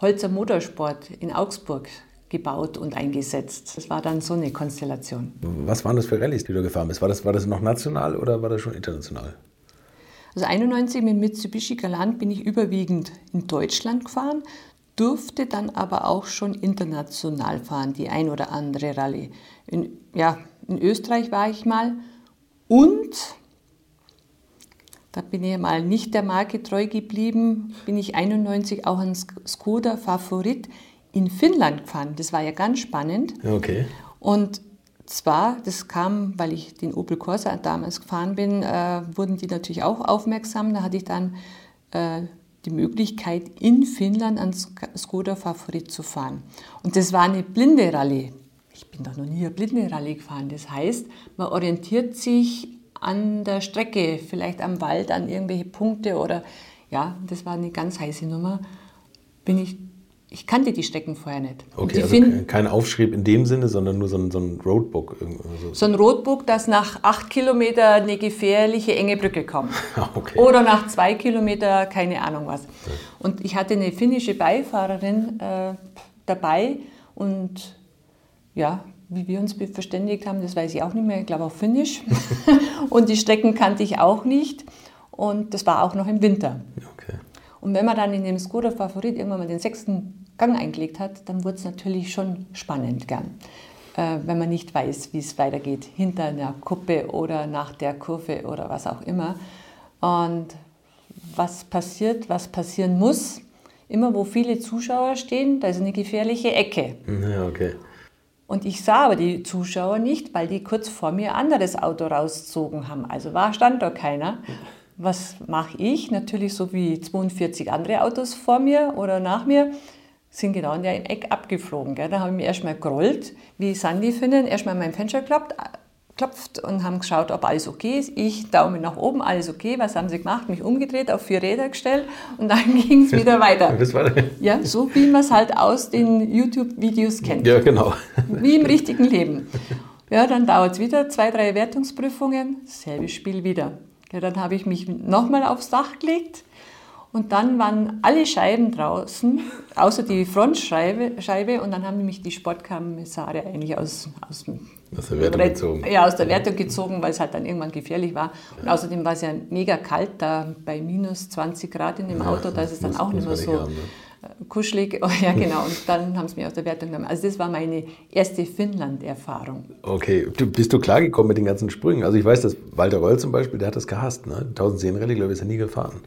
[SPEAKER 1] Holzer Motorsport in Augsburg gebaut und eingesetzt. Das war dann so eine Konstellation.
[SPEAKER 3] Was waren das für Rallyes, die du gefahren bist? War das, war das noch national oder war das schon international?
[SPEAKER 1] Also 91 mit Mitsubishi Galant bin ich überwiegend in Deutschland gefahren, durfte dann aber auch schon international fahren, die ein oder andere Rallye. In, ja, in Österreich war ich mal und Da bin ich mal nicht der Marke treu geblieben, bin ich 91 auch ein Skoda Favorit in Finnland gefahren. Das war ja ganz spannend.
[SPEAKER 3] Okay.
[SPEAKER 1] Und zwar, das kam, weil ich den Opel Corsa damals gefahren bin, äh, wurden die natürlich auch aufmerksam. Da hatte ich dann äh, die Möglichkeit, in Finnland an Skoda Favorit zu fahren. Und das war eine blinde Rallye. Ich bin doch noch nie eine blinde Rallye gefahren. Das heißt, man orientiert sich an der Strecke, vielleicht am Wald, an irgendwelche Punkte oder ja, das war eine ganz heiße Nummer. Bin ich ich kannte die Strecken vorher nicht.
[SPEAKER 3] Okay, also kein Aufschrieb in dem Sinne, sondern nur so ein, so ein Roadbook.
[SPEAKER 1] So. so ein Roadbook, das nach acht Kilometern eine gefährliche enge Brücke kommt. [LAUGHS] okay. Oder nach zwei Kilometern keine Ahnung was. Ja. Und ich hatte eine finnische Beifahrerin äh, dabei und ja, wie wir uns verständigt haben, das weiß ich auch nicht mehr, ich glaube auch Finnisch. [LAUGHS] [LAUGHS] und die Strecken kannte ich auch nicht. Und das war auch noch im Winter. Okay. Und wenn man dann in dem Skoda Favorit irgendwann mal den sechsten Gang eingelegt hat, dann wurde es natürlich schon spannend, gern. Äh, wenn man nicht weiß, wie es weitergeht, hinter einer Kuppe oder nach der Kurve oder was auch immer. Und was passiert, was passieren muss, immer wo viele Zuschauer stehen, da ist eine gefährliche Ecke.
[SPEAKER 3] Ja, okay.
[SPEAKER 1] Und ich sah aber die Zuschauer nicht, weil die kurz vor mir ein anderes Auto rauszogen haben. Also war, stand da keiner. Was mache ich? Natürlich so wie 42 andere Autos vor mir oder nach mir sind genau in der Eck abgeflogen. Gell. Da habe ich mich erstmal gerollt, wie Sandy finden, erstmal mein Fenster klopft, klopft und haben geschaut, ob alles okay ist. Ich Daumen nach oben, alles okay. Was haben sie gemacht? Mich umgedreht, auf vier Räder gestellt und dann [LAUGHS] ging es wieder weiter.
[SPEAKER 3] Das war
[SPEAKER 1] ja, so wie man es halt aus den YouTube-Videos kennt.
[SPEAKER 3] Ja, genau.
[SPEAKER 1] Wie im richtigen Leben. Ja, dann dauert es wieder zwei, drei Wertungsprüfungen, selbes Spiel wieder. Ja, dann habe ich mich nochmal aufs Dach gelegt und dann waren alle Scheiben draußen, außer die Frontscheibe, Scheibe, und dann haben mich die Sportkommissare eigentlich aus, aus,
[SPEAKER 3] aus der Wertung gezogen.
[SPEAKER 1] Ja, aus der Wertung gezogen, weil es halt dann irgendwann gefährlich war. Und außerdem war es ja mega kalt da bei minus 20 Grad in dem ja, Auto, da ist es dann auch nicht mehr so haben, ne? kuschelig. Oh, [LAUGHS] ja, genau. Und dann haben sie mich aus der Wertung genommen. Also das war meine erste Finnland-Erfahrung.
[SPEAKER 3] Okay, du, bist du klargekommen mit den ganzen Sprüngen? Also ich weiß, dass Walter Reul zum Beispiel, der hat das gehasst. Ne? 1010 Rallye, glaube ich, ist er nie gefahren.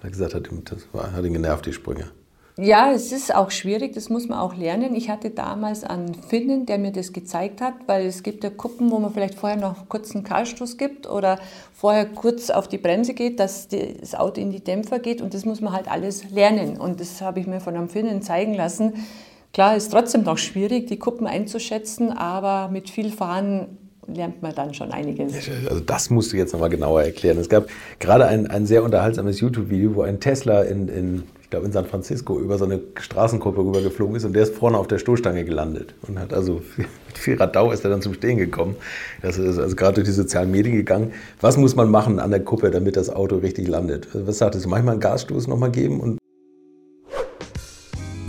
[SPEAKER 3] Er hat gesagt, das war, hat ihn genervt, die Sprünge.
[SPEAKER 1] Ja, es ist auch schwierig, das muss man auch lernen. Ich hatte damals einen Finnen, der mir das gezeigt hat, weil es gibt ja Kuppen, wo man vielleicht vorher noch kurz einen Kahlstoß gibt oder vorher kurz auf die Bremse geht, dass das Auto in die Dämpfer geht und das muss man halt alles lernen. Und das habe ich mir von einem Finnen zeigen lassen. Klar, ist trotzdem noch schwierig, die Kuppen einzuschätzen, aber mit viel Fahren lernt man dann schon einiges.
[SPEAKER 3] Also das musst du jetzt nochmal genauer erklären. Es gab gerade ein, ein sehr unterhaltsames YouTube-Video, wo ein Tesla in, in, ich glaube in San Francisco über so eine Straßenkuppe rübergeflogen ist und der ist vorne auf der Stoßstange gelandet und hat also [LAUGHS] mit viel Radau ist er dann zum Stehen gekommen. Das ist also gerade durch die sozialen Medien gegangen. Was muss man machen an der Kuppe, damit das Auto richtig landet? Was sagtest du? Manchmal einen Gasstoß nochmal geben und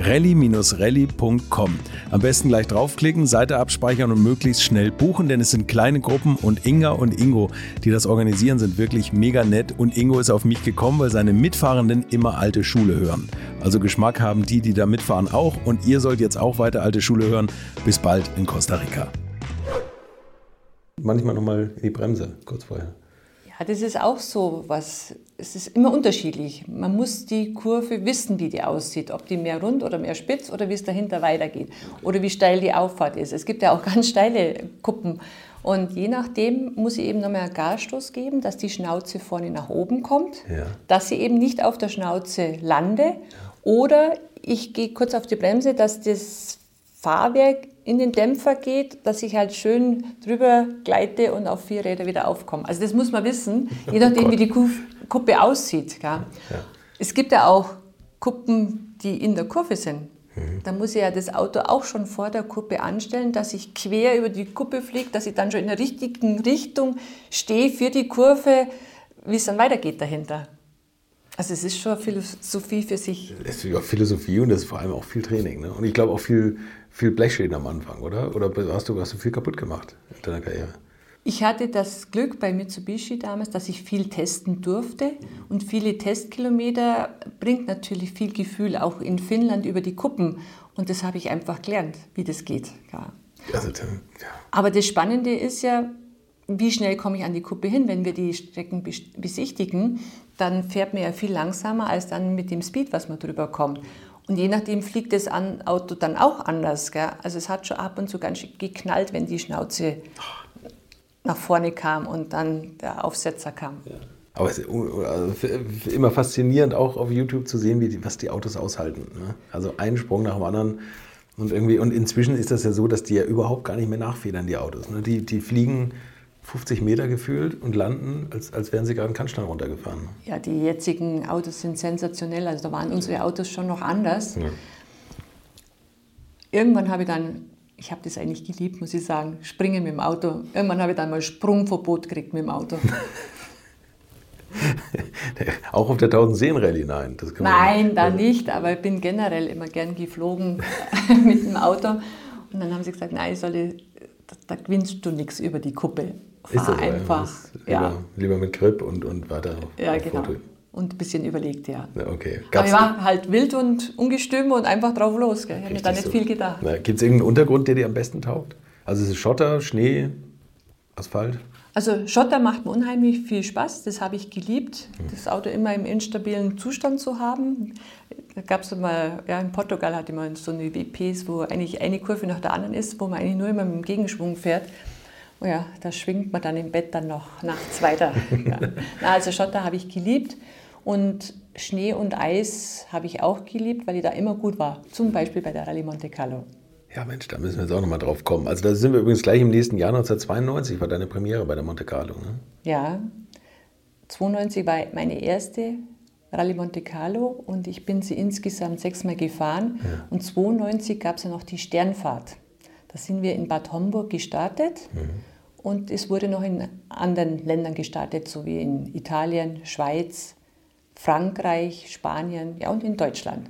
[SPEAKER 4] rallye-rallye.com. Am besten gleich draufklicken, Seite abspeichern und möglichst schnell buchen, denn es sind kleine Gruppen und Inga und Ingo, die das organisieren, sind wirklich mega nett. Und Ingo ist auf mich gekommen, weil seine Mitfahrenden immer alte Schule hören. Also Geschmack haben die, die da mitfahren auch. Und ihr sollt jetzt auch weiter alte Schule hören. Bis bald in Costa Rica.
[SPEAKER 3] Manchmal nochmal in die Bremse, kurz vorher.
[SPEAKER 1] Das ist auch so was. Es ist immer unterschiedlich. Man muss die Kurve wissen, wie die aussieht. Ob die mehr rund oder mehr spitz oder wie es dahinter weitergeht. Oder wie steil die Auffahrt ist. Es gibt ja auch [LAUGHS] ganz steile Kuppen. Und je nachdem muss ich eben nochmal einen Gasstoß geben, dass die Schnauze vorne nach oben kommt,
[SPEAKER 3] Ja.
[SPEAKER 1] dass sie eben nicht auf der Schnauze lande. Oder ich gehe kurz auf die Bremse, dass das Fahrwerk in den Dämpfer geht, dass ich halt schön drüber gleite und auf vier Räder wieder aufkomme. Also das muss man wissen, je nachdem, wie die Ku- Kuppe aussieht. Gell? Es gibt ja auch Kuppen, die in der Kurve sind. Da muss ich ja das Auto auch schon vor der Kuppe anstellen, dass ich quer über die Kuppe fliege, dass ich dann schon in der richtigen Richtung stehe für die Kurve, wie es dann weitergeht dahinter. Also es ist schon Philosophie für sich.
[SPEAKER 3] Es ist auch Philosophie und das ist vor allem auch viel Training. Ne? Und ich glaube auch viel, viel Blechschäden am Anfang, oder? Oder hast du, hast du viel kaputt gemacht in deiner Karriere?
[SPEAKER 1] Ich hatte das Glück bei Mitsubishi damals, dass ich viel testen durfte. Und viele Testkilometer bringt natürlich viel Gefühl, auch in Finnland über die Kuppen. Und das habe ich einfach gelernt, wie das geht. Ja.
[SPEAKER 3] Also, ja.
[SPEAKER 1] Aber das Spannende ist ja, wie schnell komme ich an die Kuppe hin, wenn wir die Strecken bes- besichtigen, dann fährt man ja viel langsamer als dann mit dem Speed, was man drüber kommt. Und je nachdem fliegt das Auto dann auch anders. Gell? Also es hat schon ab und zu ganz schön geknallt, wenn die Schnauze nach vorne kam und dann der Aufsetzer kam.
[SPEAKER 3] Aber es ist also immer faszinierend, auch auf YouTube zu sehen, wie was die Autos aushalten. Ne? Also ein Sprung nach dem anderen. Und, irgendwie, und inzwischen ist das ja so, dass die ja überhaupt gar nicht mehr nachfedern, die Autos. Ne? Die, die fliegen 50 Meter gefühlt und landen, als, als wären sie gerade einen Kannstein runtergefahren.
[SPEAKER 1] Ja, die jetzigen Autos sind sensationell. Also da waren unsere Autos schon noch anders. Irgendwann habe ich dann, ich habe das eigentlich geliebt, muss ich sagen, springen mit dem Auto. Irgendwann habe ich dann mal Sprungverbot gekriegt mit dem Auto. [LAUGHS]
[SPEAKER 3] Auch auf der 1000 Seen Rallye, nein.
[SPEAKER 1] Nein, da nicht, aber ich bin generell immer gern geflogen [LAUGHS] mit dem Auto. Und dann haben sie gesagt, nein, ich solle, da, da gewinnst du nichts über die Kuppe. Fahr
[SPEAKER 3] so,
[SPEAKER 1] einfach.
[SPEAKER 3] Ist
[SPEAKER 1] Ja,
[SPEAKER 3] Lieber, lieber mit Grip und, und weiter auf,
[SPEAKER 1] ja,
[SPEAKER 3] auf
[SPEAKER 1] genau.
[SPEAKER 3] Foto.
[SPEAKER 1] Und ein bisschen überlegt, ja.
[SPEAKER 3] Ja, okay.
[SPEAKER 1] Aber
[SPEAKER 3] Gab's
[SPEAKER 1] ich war halt wild und ungestüm und einfach drauf los. Gell. Ich habe mir da nicht
[SPEAKER 3] so?
[SPEAKER 1] viel gedacht.
[SPEAKER 3] Gibt es irgendeinen Untergrund, der dir am besten taugt? Also es ist Schotter, Schnee, Asphalt?
[SPEAKER 1] Also Schotter macht mir unheimlich viel Spaß. Das habe ich geliebt, das Auto immer im instabilen Zustand zu haben. Da gab es mal, ja, in Portugal hatte man so eine WPs, wo eigentlich eine Kurve nach der anderen ist, wo man eigentlich nur immer mit dem Gegenschwung fährt. Oh ja, da schwingt man dann im Bett dann noch nachts weiter. [LAUGHS] ja. Na, also Schotter habe ich geliebt und Schnee und Eis habe ich auch geliebt, weil ich da immer gut war. Zum Beispiel bei der Rallye Monte Carlo.
[SPEAKER 3] Ja, Mensch, da müssen wir jetzt auch nochmal drauf kommen. Also da sind wir übrigens gleich im nächsten Jahr, 1992, war deine Premiere bei der Monte Carlo. Ne?
[SPEAKER 1] Ja, 92 war meine erste Rallye Monte Carlo und ich bin sie insgesamt sechsmal gefahren. Und 92 gab es ja noch die Sternfahrt. Da sind wir in Bad Homburg gestartet und es wurde noch in anderen Ländern gestartet, so wie in Italien, Schweiz, Frankreich, Spanien ja, und in Deutschland.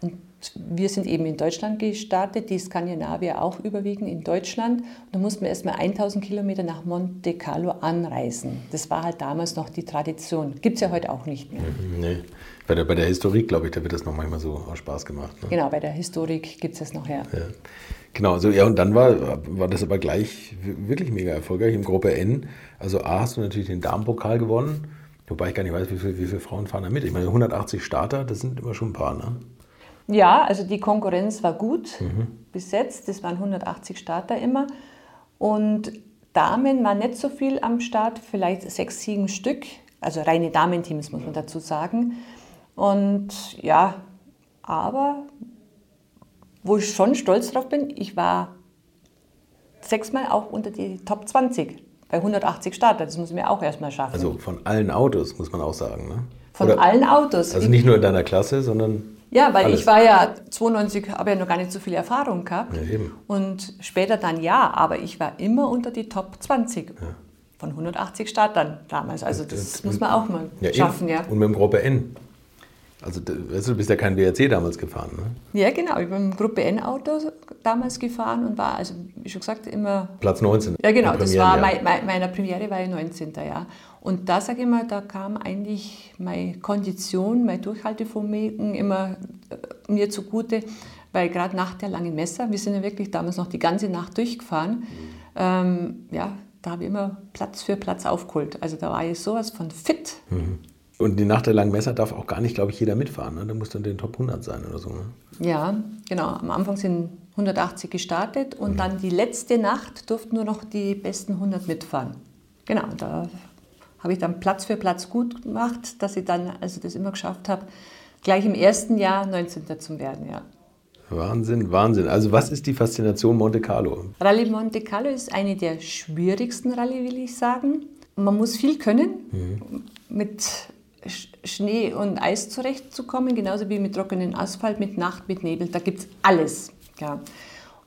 [SPEAKER 1] Und wir sind eben in Deutschland gestartet, die Skandinavier auch überwiegend in Deutschland. Und da mussten wir erstmal 1000 Kilometer nach Monte Carlo anreisen. Das war halt damals noch die Tradition. Gibt es ja heute auch nicht mehr.
[SPEAKER 3] Nee. Bei der, bei der Historik, glaube ich, da wird das noch manchmal so aus Spaß gemacht. Ne?
[SPEAKER 1] Genau, bei der Historik gibt es das noch, ja.
[SPEAKER 3] Ja. Genau, also ja, und dann war, war das aber gleich wirklich mega erfolgreich im Gruppe N. Also A hast du natürlich den Damenpokal gewonnen, wobei ich gar nicht weiß, wie, viel, wie viele Frauen fahren da mit. Ich meine, 180 Starter, das sind immer schon ein paar, ne?
[SPEAKER 1] Ja, also die Konkurrenz war gut besetzt. Das waren 180 Starter immer. Und Damen waren nicht so viel am Start, vielleicht sechs, sieben Stück. Also reine Damenteams, muss man dazu sagen. Und ja, aber wo ich schon stolz drauf bin, ich war sechsmal auch unter die Top 20 bei 180 Starter. Das muss ich mir auch erstmal schaffen.
[SPEAKER 3] Also von allen Autos, muss man auch sagen, ne?
[SPEAKER 1] Von
[SPEAKER 3] Oder-
[SPEAKER 1] allen Autos.
[SPEAKER 3] Also nicht nur in deiner Klasse, sondern
[SPEAKER 1] Ja, weil
[SPEAKER 3] Alles.
[SPEAKER 1] ich war ja 92, habe ja noch gar nicht so viel Erfahrung gehabt.
[SPEAKER 3] Ja, eben.
[SPEAKER 1] Und später dann ja, aber ich war immer unter die Top 20. von 180 Startern damals. Also das, das muss man auch mal
[SPEAKER 3] ja,
[SPEAKER 1] schaffen.
[SPEAKER 3] Ja. Und mit dem Gruppe N. Also weißt du, bist ja kein WRC damals gefahren, ne?
[SPEAKER 1] Ja, genau. Ich bin im Gruppe N-Auto damals gefahren und war, also wie schon gesagt, immer...
[SPEAKER 3] Platz 19.
[SPEAKER 1] Ja, genau. Das war mein, mein, meiner Premiere war ich 19. Ja. Und da sage ich mal, da kam eigentlich meine Kondition, mein Durchhaltevermögen immer äh, mir zugute, weil gerade nach der langen Messer, wir sind ja wirklich damals noch die ganze Nacht durchgefahren, mhm. ähm, ja, da habe ich immer Platz für Platz aufgeholt. Also da war ich sowas von fit.
[SPEAKER 3] Mhm. Und die Nacht der langen Messer darf auch gar nicht, glaube ich, jeder mitfahren. Ne? Da muss dann den Top 100 sein oder so. Ne?
[SPEAKER 1] Ja, genau. Am Anfang sind 180 gestartet und mhm. dann die letzte Nacht durften nur noch die besten 100 mitfahren. Genau, da habe ich dann Platz für Platz gut gemacht, dass ich dann, also das immer geschafft habe, gleich im ersten Jahr 19. zu werden, ja.
[SPEAKER 3] Wahnsinn, Wahnsinn. Also was ist die Faszination Monte Carlo?
[SPEAKER 1] Rallye Monte Carlo ist eine der schwierigsten Rallye, will ich sagen. Man muss viel können, mhm. mit Schnee und Eis zurechtzukommen, genauso wie mit trockenen Asphalt, mit Nacht, mit Nebel. Da gibt es alles. Ja.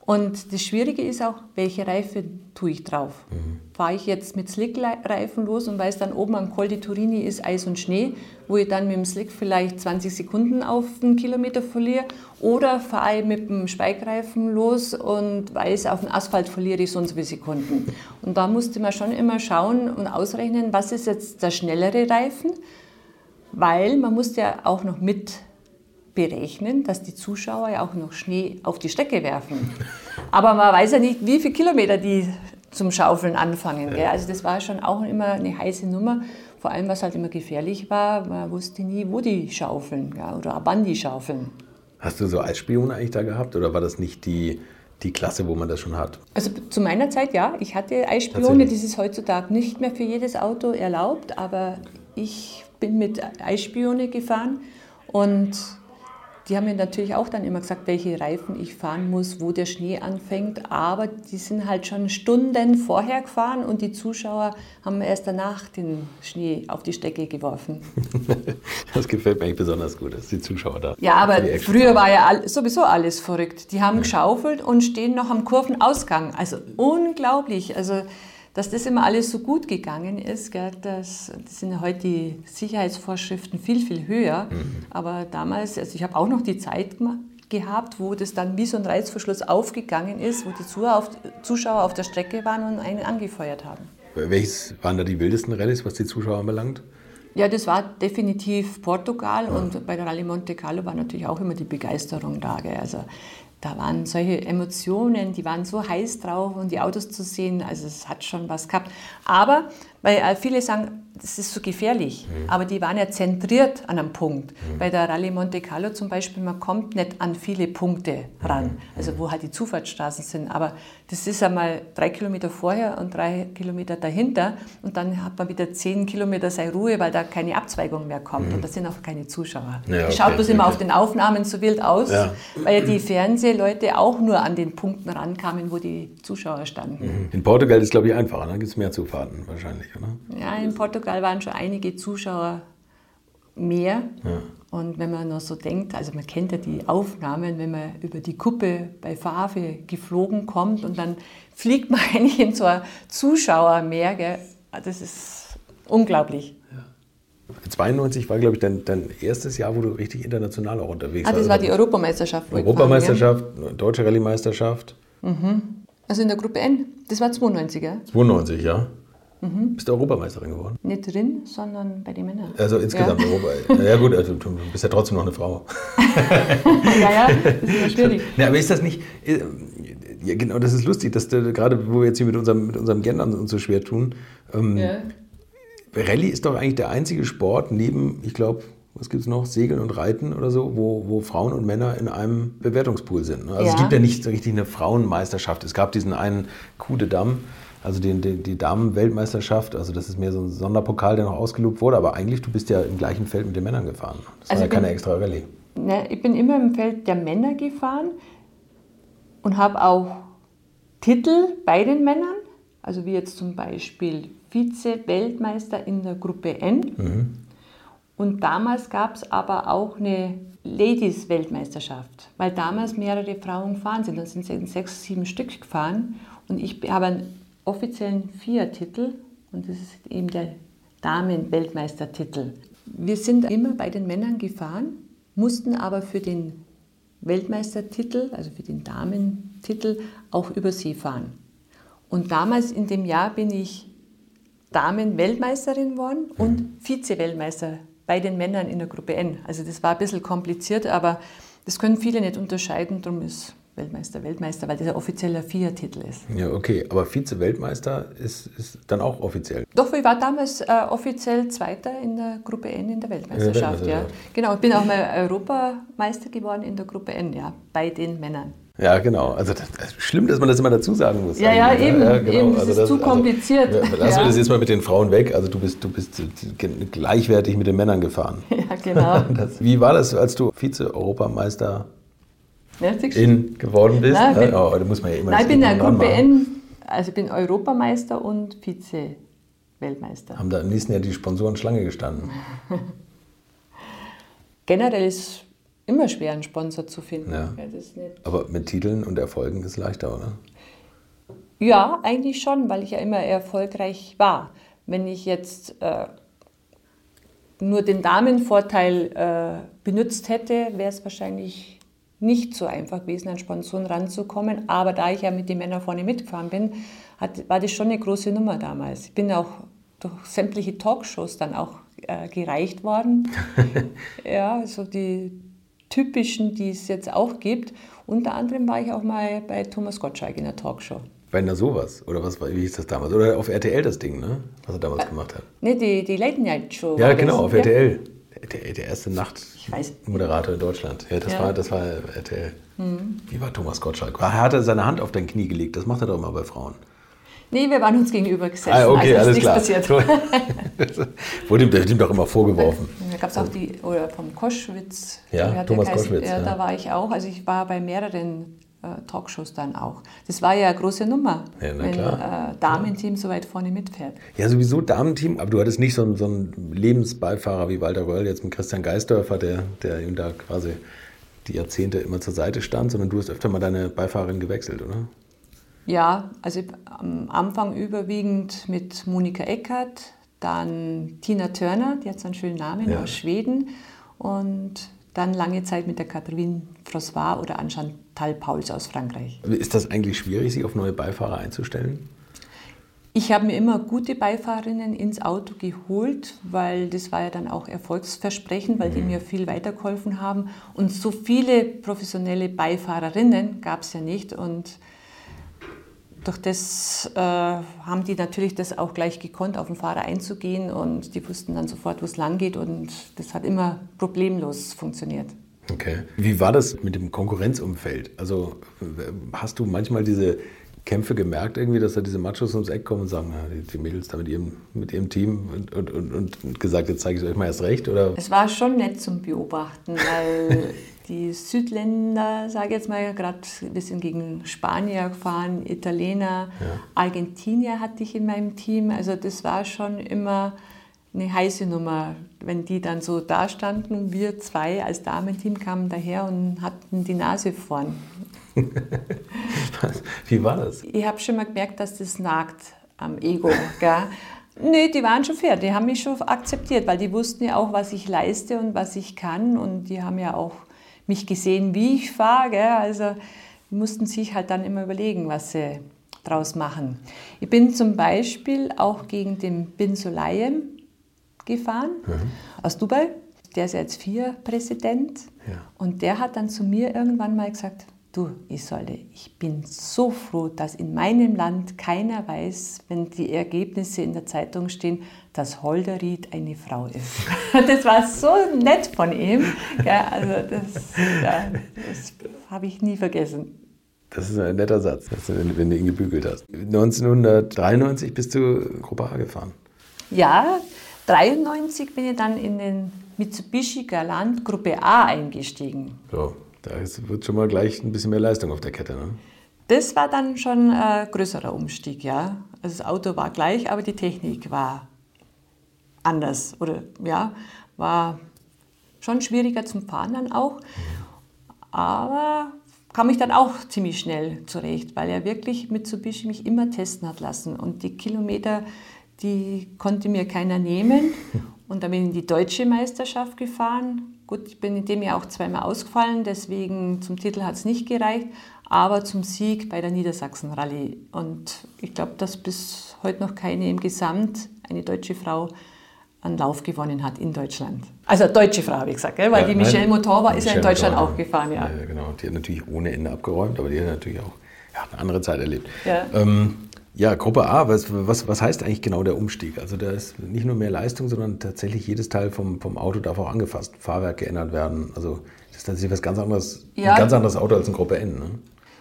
[SPEAKER 1] Und das Schwierige ist auch, welche Reife tue ich drauf. Mhm. Fahre ich jetzt mit Slick-Reifen los und weiß dann oben am Col di Turini ist Eis und Schnee, wo ich dann mit dem Slick vielleicht 20 Sekunden auf einen Kilometer verliere. Oder fahre ich mit dem Speigreifen los und weiß, auf dem Asphalt verliere ich so und so viele Sekunden. [LAUGHS] Und da musste man schon immer schauen und ausrechnen, was ist jetzt der schnellere Reifen, weil man musste ja auch noch mit berechnen, dass die Zuschauer ja auch noch Schnee auf die Strecke werfen. [LAUGHS] Aber man weiß ja nicht, wie viele Kilometer die zum Schaufeln anfangen. Ja. Also das war schon auch immer eine heiße Nummer. Vor allem, was halt immer gefährlich war, man wusste nie, wo die schaufeln ja, oder wann die schaufeln.
[SPEAKER 3] Hast du so Eisspione eigentlich da gehabt oder war das nicht die, die Klasse, wo man das schon hat?
[SPEAKER 1] Also zu meiner Zeit ja, ich hatte Eisspione. Das ist heutzutage nicht mehr für jedes Auto erlaubt, aber ich bin mit Eisspione gefahren und die haben mir natürlich auch dann immer gesagt, welche Reifen ich fahren muss, wo der Schnee anfängt. Aber die sind halt schon Stunden vorher gefahren und die Zuschauer haben erst danach den Schnee auf die Strecke geworfen. [LAUGHS]
[SPEAKER 3] das gefällt mir eigentlich besonders gut, dass die Zuschauer da.
[SPEAKER 1] Ja, aber früher war ja sowieso alles verrückt. Die haben ja. geschaufelt und stehen noch am Kurvenausgang. Also unglaublich. Also dass das immer alles so gut gegangen ist, gell, das, das sind heute die Sicherheitsvorschriften viel, viel höher. Mhm. Aber damals, also ich habe auch noch die Zeit gehabt, wo das dann wie so ein Reißverschluss aufgegangen ist, wo die Zuschauer auf der Strecke waren und einen angefeuert haben.
[SPEAKER 3] Welches waren da die wildesten Rallyes, was die Zuschauer anbelangt?
[SPEAKER 1] Ja, das war definitiv Portugal ja. und bei der Rallye Monte Carlo war natürlich auch immer die Begeisterung da. Gell. Also da waren solche Emotionen, die waren so heiß drauf und die Autos zu sehen, also es hat schon was gehabt. Aber, weil äh, viele sagen, das ist so gefährlich, mhm. aber die waren ja zentriert an einem Punkt. Mhm. Bei der Rallye Monte Carlo zum Beispiel, man kommt nicht an viele Punkte ran, mhm. also wo halt die Zufahrtsstraßen sind, aber das ist einmal drei Kilometer vorher und drei Kilometer dahinter und dann hat man wieder zehn Kilometer seine Ruhe, weil da keine Abzweigung mehr kommt mhm. und da sind auch keine Zuschauer. Ja, okay, Schaut bloß immer auf den Aufnahmen so wild aus, ja. weil die Fernsehleute auch nur an den Punkten rankamen, wo die Zuschauer standen.
[SPEAKER 3] Mhm. In Portugal ist es, glaube ich, einfacher, da gibt es mehr Zufahrten wahrscheinlich, oder?
[SPEAKER 1] Ja, in Portugal waren schon einige Zuschauer mehr. Ja. Und wenn man noch so denkt, also man kennt ja die Aufnahmen, wenn man über die Kuppe bei Fave geflogen kommt und dann fliegt man [LAUGHS] eigentlich in so ein Zuschauermeer. Gell? Das ist unglaublich. Ja.
[SPEAKER 3] 92 war, glaube ich, dein, dein, erstes Jahr, wo du richtig international auch unterwegs
[SPEAKER 1] warst. Ah, das war die Europameisterschaft.
[SPEAKER 3] Europameisterschaft, ja. Deutsche Rallye-Meisterschaft.
[SPEAKER 1] Mhm. Also in der Gruppe N. Das war 92, ja?
[SPEAKER 3] 92, ja. Mhm. Bist du Europameisterin geworden?
[SPEAKER 1] Nicht drin, sondern bei den Männern.
[SPEAKER 3] Also insgesamt ja. Europa. Ja gut, also du bist ja trotzdem noch eine Frau. [LAUGHS]
[SPEAKER 1] ja, ja, das ist schwierig.
[SPEAKER 3] Ja, aber ist das nicht, äh, ja, genau, das ist lustig, dass du, gerade wo wir jetzt hier mit unserem, mit unserem Gendern uns so schwer tun, ähm, ja. Rallye ist doch eigentlich der einzige Sport neben, ich glaube, was gibt es noch, Segeln und Reiten oder so, wo, wo Frauen und Männer in einem Bewertungspool sind. Ne? Also ja. es gibt ja nicht so richtig eine Frauenmeisterschaft. Es gab diesen einen Coup de Dame, also die, die, die Damen-Weltmeisterschaft, also das ist mehr so ein Sonderpokal, der noch ausgelobt wurde, aber eigentlich, du bist ja im gleichen Feld mit den Männern gefahren. Das also war ja keine bin, extra Rallye.
[SPEAKER 1] Ne, ich bin immer im Feld der Männer gefahren und habe auch Titel bei den Männern, also wie jetzt zum Beispiel Vize-Weltmeister in der Gruppe N. Mhm. Und damals gab es aber auch eine Ladies-Weltmeisterschaft, weil damals mehrere Frauen gefahren sind. Da sind sechs, sieben Stück gefahren. Und ich habe einen offiziellen Vier-Titel und das ist eben der Damen-Weltmeistertitel. Wir sind immer bei den Männern gefahren, mussten aber für den Weltmeistertitel, also für den Damentitel, auch über See fahren. Und damals in dem Jahr bin ich Damen-Weltmeisterin geworden und Vize-Weltmeister bei den Männern in der Gruppe N. Also das war ein bisschen kompliziert, aber das können viele nicht unterscheiden, darum ist Weltmeister Weltmeister, weil das ein offizieller FIA-Titel ist.
[SPEAKER 3] Ja, okay, aber Vize-Weltmeister ist, ist dann auch offiziell.
[SPEAKER 1] Doch, ich war damals äh, offiziell Zweiter in der Gruppe N in der Weltmeisterschaft.
[SPEAKER 3] In der
[SPEAKER 1] ja. Genau, ich bin auch mal Europameister geworden in der Gruppe N, ja, bei den Männern.
[SPEAKER 3] Ja, genau. Also das, das schlimm, dass man das immer dazu sagen muss.
[SPEAKER 1] Ja, ja, eben,
[SPEAKER 3] ja, genau.
[SPEAKER 1] eben, das
[SPEAKER 3] Also
[SPEAKER 1] ist zu kompliziert.
[SPEAKER 3] Ja, lassen
[SPEAKER 1] Ja.
[SPEAKER 3] wir das jetzt mal mit den Frauen weg. Also du bist, du bist gleichwertig mit den Männern gefahren. [LAUGHS]
[SPEAKER 1] Ja, genau. [LAUGHS]
[SPEAKER 3] Das, wie war das, als du Vize-Europameister
[SPEAKER 1] Ja,
[SPEAKER 3] in geworden bist?
[SPEAKER 1] Nein, ich bin-
[SPEAKER 3] oh, da muss man ja immer
[SPEAKER 1] Nein, ich bin in der
[SPEAKER 3] hinten
[SPEAKER 1] Gruppe
[SPEAKER 3] ranmachen.
[SPEAKER 1] N, also ich bin Europameister und Vize-Weltmeister.
[SPEAKER 3] Haben da am liebsten ja die Sponsoren Schlange gestanden. [LAUGHS]
[SPEAKER 1] Generell ist immer schwer, einen Sponsor zu finden.
[SPEAKER 3] Ja. Aber mit Titeln und Erfolgen ist es leichter, oder?
[SPEAKER 1] Ja, eigentlich schon, weil ich ja immer erfolgreich war. Wenn ich jetzt äh, nur den Damenvorteil äh, benutzt hätte, wäre es wahrscheinlich nicht so einfach gewesen, an Sponsoren ranzukommen. Aber da ich ja mit den Männern vorne mitgefahren bin, hat, war das schon eine große Nummer damals. Ich bin auch durch sämtliche Talkshows dann auch äh, gereicht worden. [LAUGHS] ja, so die typischen, die es jetzt auch gibt. Unter anderem war ich auch mal bei Thomas Gottschalk in der Talkshow.
[SPEAKER 3] Bei einer sowas? Oder was war, wie hieß das damals? Oder auf RTL das Ding, ne? Was er damals gemacht hat.
[SPEAKER 1] Ne, die, die Late Night Show.
[SPEAKER 3] Ja, genau,
[SPEAKER 1] das.
[SPEAKER 3] auf
[SPEAKER 1] Ja.
[SPEAKER 3] Der, der erste. Nachtmoderator in Deutschland. Ja, das,
[SPEAKER 1] Ja. Mhm.
[SPEAKER 3] War, das war RTL. Wie war Thomas Gottschalk? Er hatte seine Hand auf dein Knie gelegt. Das macht er doch immer bei Frauen.
[SPEAKER 1] Nee, wir waren uns gegenüber gesessen.
[SPEAKER 3] Ah, okay,
[SPEAKER 1] also
[SPEAKER 3] alles
[SPEAKER 1] ist
[SPEAKER 3] klar.
[SPEAKER 1] nichts passiert. [LAUGHS]
[SPEAKER 3] Wurde ihm, doch immer vorgeworfen. [LAUGHS]
[SPEAKER 1] Da gab es auch die, oder vom Koschwitz.
[SPEAKER 3] Ja, Thomas? Koschwitz,
[SPEAKER 1] Ja, da war ich auch. Also ich war bei mehreren Talkshows dann auch. Das war ja eine große Nummer,
[SPEAKER 3] Ja, na
[SPEAKER 1] wenn äh, Damenteam so weit vorne mitfährt.
[SPEAKER 3] Ja, sowieso Damenteam, aber du hattest nicht so einen, so einen Lebensbeifahrer wie Walter Röll, jetzt mit Christian Geisdörfer, der, der ihm da quasi die Jahrzehnte immer zur Seite stand, sondern du hast öfter mal deine Beifahrerin gewechselt, oder?
[SPEAKER 1] Ja, also am Anfang überwiegend mit Monika Eckert, dann Tina Turner, die hat so einen schönen Namen
[SPEAKER 3] Ja.
[SPEAKER 1] aus Schweden und dann lange Zeit mit der Catherine François oder an Chantal Pauls aus Frankreich.
[SPEAKER 3] Ist das eigentlich schwierig, sich auf neue Beifahrer einzustellen?
[SPEAKER 1] Ich habe mir immer gute Beifahrerinnen ins Auto geholt, weil das war ja dann auch Erfolgsversprechen, weil die mir viel weitergeholfen haben. Und so viele professionelle Beifahrerinnen gab es ja nicht. Und durch das äh, haben die natürlich das auch gleich gekonnt, auf den Fahrer einzugehen. Und die wussten dann sofort, wo es lang geht. Und das hat immer problemlos funktioniert.
[SPEAKER 3] Okay. Wie war das mit dem Konkurrenzumfeld? Also hast du manchmal diese Kämpfe gemerkt, irgendwie, dass da diese Machos ums Eck kommen und sagen, die, Mädels da mit ihrem, mit ihrem Team und, und, und, und gesagt, jetzt zeige ich es euch mal erst recht? Oder?
[SPEAKER 1] Es war schon nett zum Beobachten, weil [LAUGHS] die Südländer, sage ich jetzt mal, gerade wir sind gegen Spanier gefahren, Italiener, Argentinier hatte ich in meinem Team. Also das war schon immer eine heiße Nummer, wenn die dann so da standen und wir zwei als Damenteam kamen daher und hatten die Nase vorn. [LAUGHS]
[SPEAKER 3] Wie war das?
[SPEAKER 1] Ich habe schon mal gemerkt, dass das nagt am Ego. Gell? Nee, die waren schon fair, die haben mich schon akzeptiert, weil die wussten ja auch, was ich leiste und was ich kann und die haben ja auch mich gesehen, wie ich fahre. Gell? Also mussten sich halt dann immer überlegen, was sie draus machen. Ich bin zum Beispiel auch gegen den Bin Sulayem gefahren aus Dubai. Der ist ja jetzt vier Präsident
[SPEAKER 3] Ja.
[SPEAKER 1] und der hat dann zu mir irgendwann mal gesagt, du Isolde, ich bin so froh, dass in meinem Land keiner weiß, wenn die Ergebnisse in der Zeitung stehen, dass Holderried eine Frau ist. [LAUGHS] Das war so nett von ihm. Ja, also das, ja, das habe ich nie vergessen.
[SPEAKER 3] Das ist ein netter Satz, du- wenn, du ihn gebügelt hast. 1993 bist du Gruppe A gefahren.
[SPEAKER 1] Ja, 93 bin ich dann in den Mitsubishi Galant Gruppe A eingestiegen.
[SPEAKER 3] So, da ist, wird schon mal gleich ein bisschen mehr Leistung auf der Kette. Ne?
[SPEAKER 1] Das war dann schon ein größerer Umstieg, ja. Also das Auto war gleich, aber die Technik war anders oder ja, war schon schwieriger zum Fahren dann auch. Aber kam ich dann auch ziemlich schnell zurecht, weil er wirklich Mitsubishi mich immer testen hat lassen und die Kilometer, die konnte mir keiner nehmen. [LAUGHS] Und dann bin ich in die deutsche Meisterschaft gefahren. Gut, ich bin in dem Jahr auch zweimal ausgefallen, deswegen zum Titel hat es nicht gereicht, aber zum Sieg bei der Niedersachsen-Rallye. Und ich glaube, dass bis heute noch keine im Gesamt, eine deutsche Frau, einen Lauf gewonnen hat in Deutschland. Also deutsche Frau, wie gesagt, weil ja, die Michelle Motorwa ist ja in Deutschland Motorwa. auch gefahren. Ja.
[SPEAKER 3] ja. genau. Die hat natürlich ohne Ende abgeräumt, aber die hat natürlich auch ja, eine andere Zeit erlebt. Ja. Ähm, ja, Gruppe A, was, was, was heißt eigentlich genau der Umstieg? Also da ist nicht nur mehr Leistung, sondern tatsächlich jedes Teil vom, vom Auto darf auch angefasst, Fahrwerk geändert werden. Also das ist tatsächlich was ganz anderes, ja. ein ganz anderes Auto als ein Gruppe N. Ne?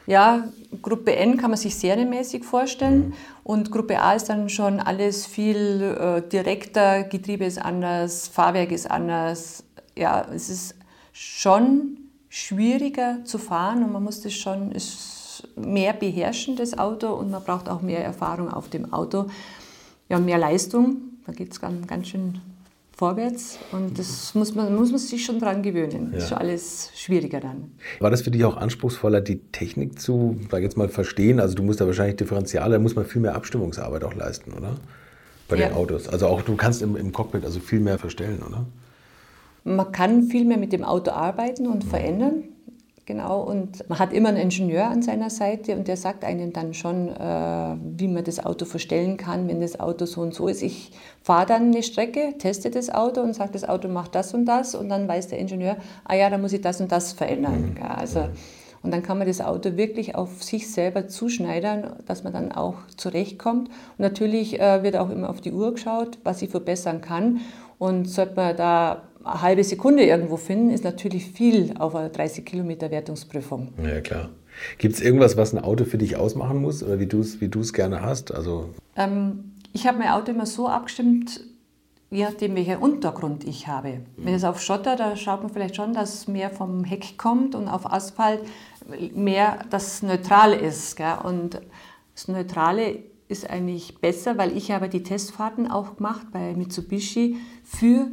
[SPEAKER 1] Ja, Gruppe N kann man sich serienmäßig vorstellen mhm. und Gruppe A ist dann schon alles viel äh, direkter, Getriebe ist anders, Fahrwerk ist anders. Ja, es ist schon schwieriger zu fahren und man muss das schon, mehr beherrschen, das Auto, und man braucht auch mehr Erfahrung auf dem Auto. Ja, mehr Leistung, da geht es ganz, ganz schön vorwärts und das muss man, muss man sich schon dran gewöhnen. Ja. Das ist schon alles schwieriger dann.
[SPEAKER 3] War das für dich auch anspruchsvoller, die Technik zu, sag jetzt mal, verstehen? Also du musst da wahrscheinlich Differentiale, da muss man viel mehr Abstimmungsarbeit auch leisten, oder? Bei ja. den Autos. Also auch du kannst im, im Cockpit also viel mehr verstellen, oder?
[SPEAKER 1] Man kann viel mehr mit dem Auto arbeiten und mhm. verändern. Genau, und man hat immer einen Ingenieur an seiner Seite und der sagt einem dann schon, äh, wie man das Auto verstellen kann, wenn das Auto so und so ist. Ich fahre dann eine Strecke, teste das Auto und sage, das Auto macht das und das und dann weiß der Ingenieur, ah ja, da muss ich das und das verändern. Mhm. Ja, also, und dann kann man das Auto wirklich auf sich selber zuschneidern, dass man dann auch zurechtkommt. Und natürlich äh, wird auch immer auf die Uhr geschaut, was ich verbessern kann. Und sollte man da eine halbe Sekunde irgendwo finden, ist natürlich viel auf einer 30 Kilometer Wertungsprüfung.
[SPEAKER 3] Ja, klar. Gibt es irgendwas, was ein Auto für dich ausmachen muss oder wie du es wie gerne hast? Also
[SPEAKER 1] ähm, ich habe mein Auto immer so abgestimmt, je nachdem, welcher Untergrund ich habe. Wenn es auf Schotter, da schaut man vielleicht schon, dass mehr vom Heck kommt und auf Asphalt mehr das Neutrale ist. Gell? Und das Neutrale ist eigentlich besser, weil ich habe die Testfahrten auch gemacht bei Mitsubishi für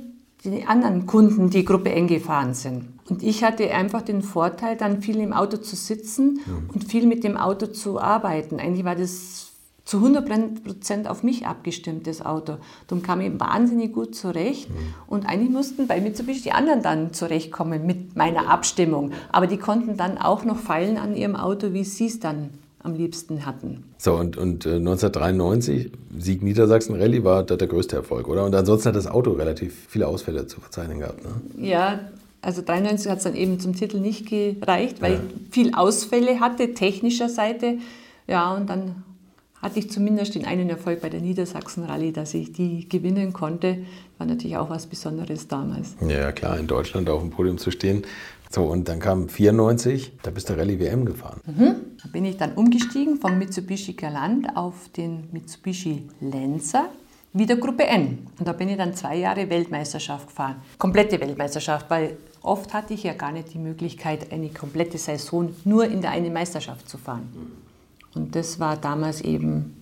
[SPEAKER 1] die anderen Kunden, die Gruppe N gefahren sind. Und ich hatte einfach den Vorteil, dann viel im Auto zu sitzen ja. und viel mit dem Auto zu arbeiten. Eigentlich war das zu 100 Prozent auf mich abgestimmt, das Auto. Darum kam ich wahnsinnig gut zurecht. Mhm. Und eigentlich mussten bei Mitsubishi die anderen dann zurechtkommen mit meiner Abstimmung. Aber die konnten dann auch noch feilen an ihrem Auto, wie sie es dann am liebsten hatten.
[SPEAKER 3] So, und, und äh, 1993, Sieg Niedersachsen Rallye war der größte Erfolg, oder? Und ansonsten hat das Auto relativ viele Ausfälle zu verzeichnen gehabt. Ne?
[SPEAKER 1] Ja, also 93 hat es dann eben zum Titel nicht gereicht, weil ja. ich viel Ausfälle hatte, technischer Seite. Ja, und dann hatte ich zumindest den einen Erfolg bei der Niedersachsen-Rallye, dass ich die gewinnen konnte. War natürlich auch was Besonderes damals.
[SPEAKER 3] Ja, klar, in Deutschland auf dem Podium zu stehen. So, und dann kam 94, da bist du Rallye WM gefahren.
[SPEAKER 1] Mhm. Da bin ich dann umgestiegen vom Mitsubishi Galant auf den Mitsubishi Lancer, wieder Gruppe N. Und da bin ich dann zwei Jahre Weltmeisterschaft gefahren. Komplette Weltmeisterschaft, weil oft hatte ich ja gar nicht die Möglichkeit, eine komplette Saison nur in der einen Meisterschaft zu fahren. Und das war damals eben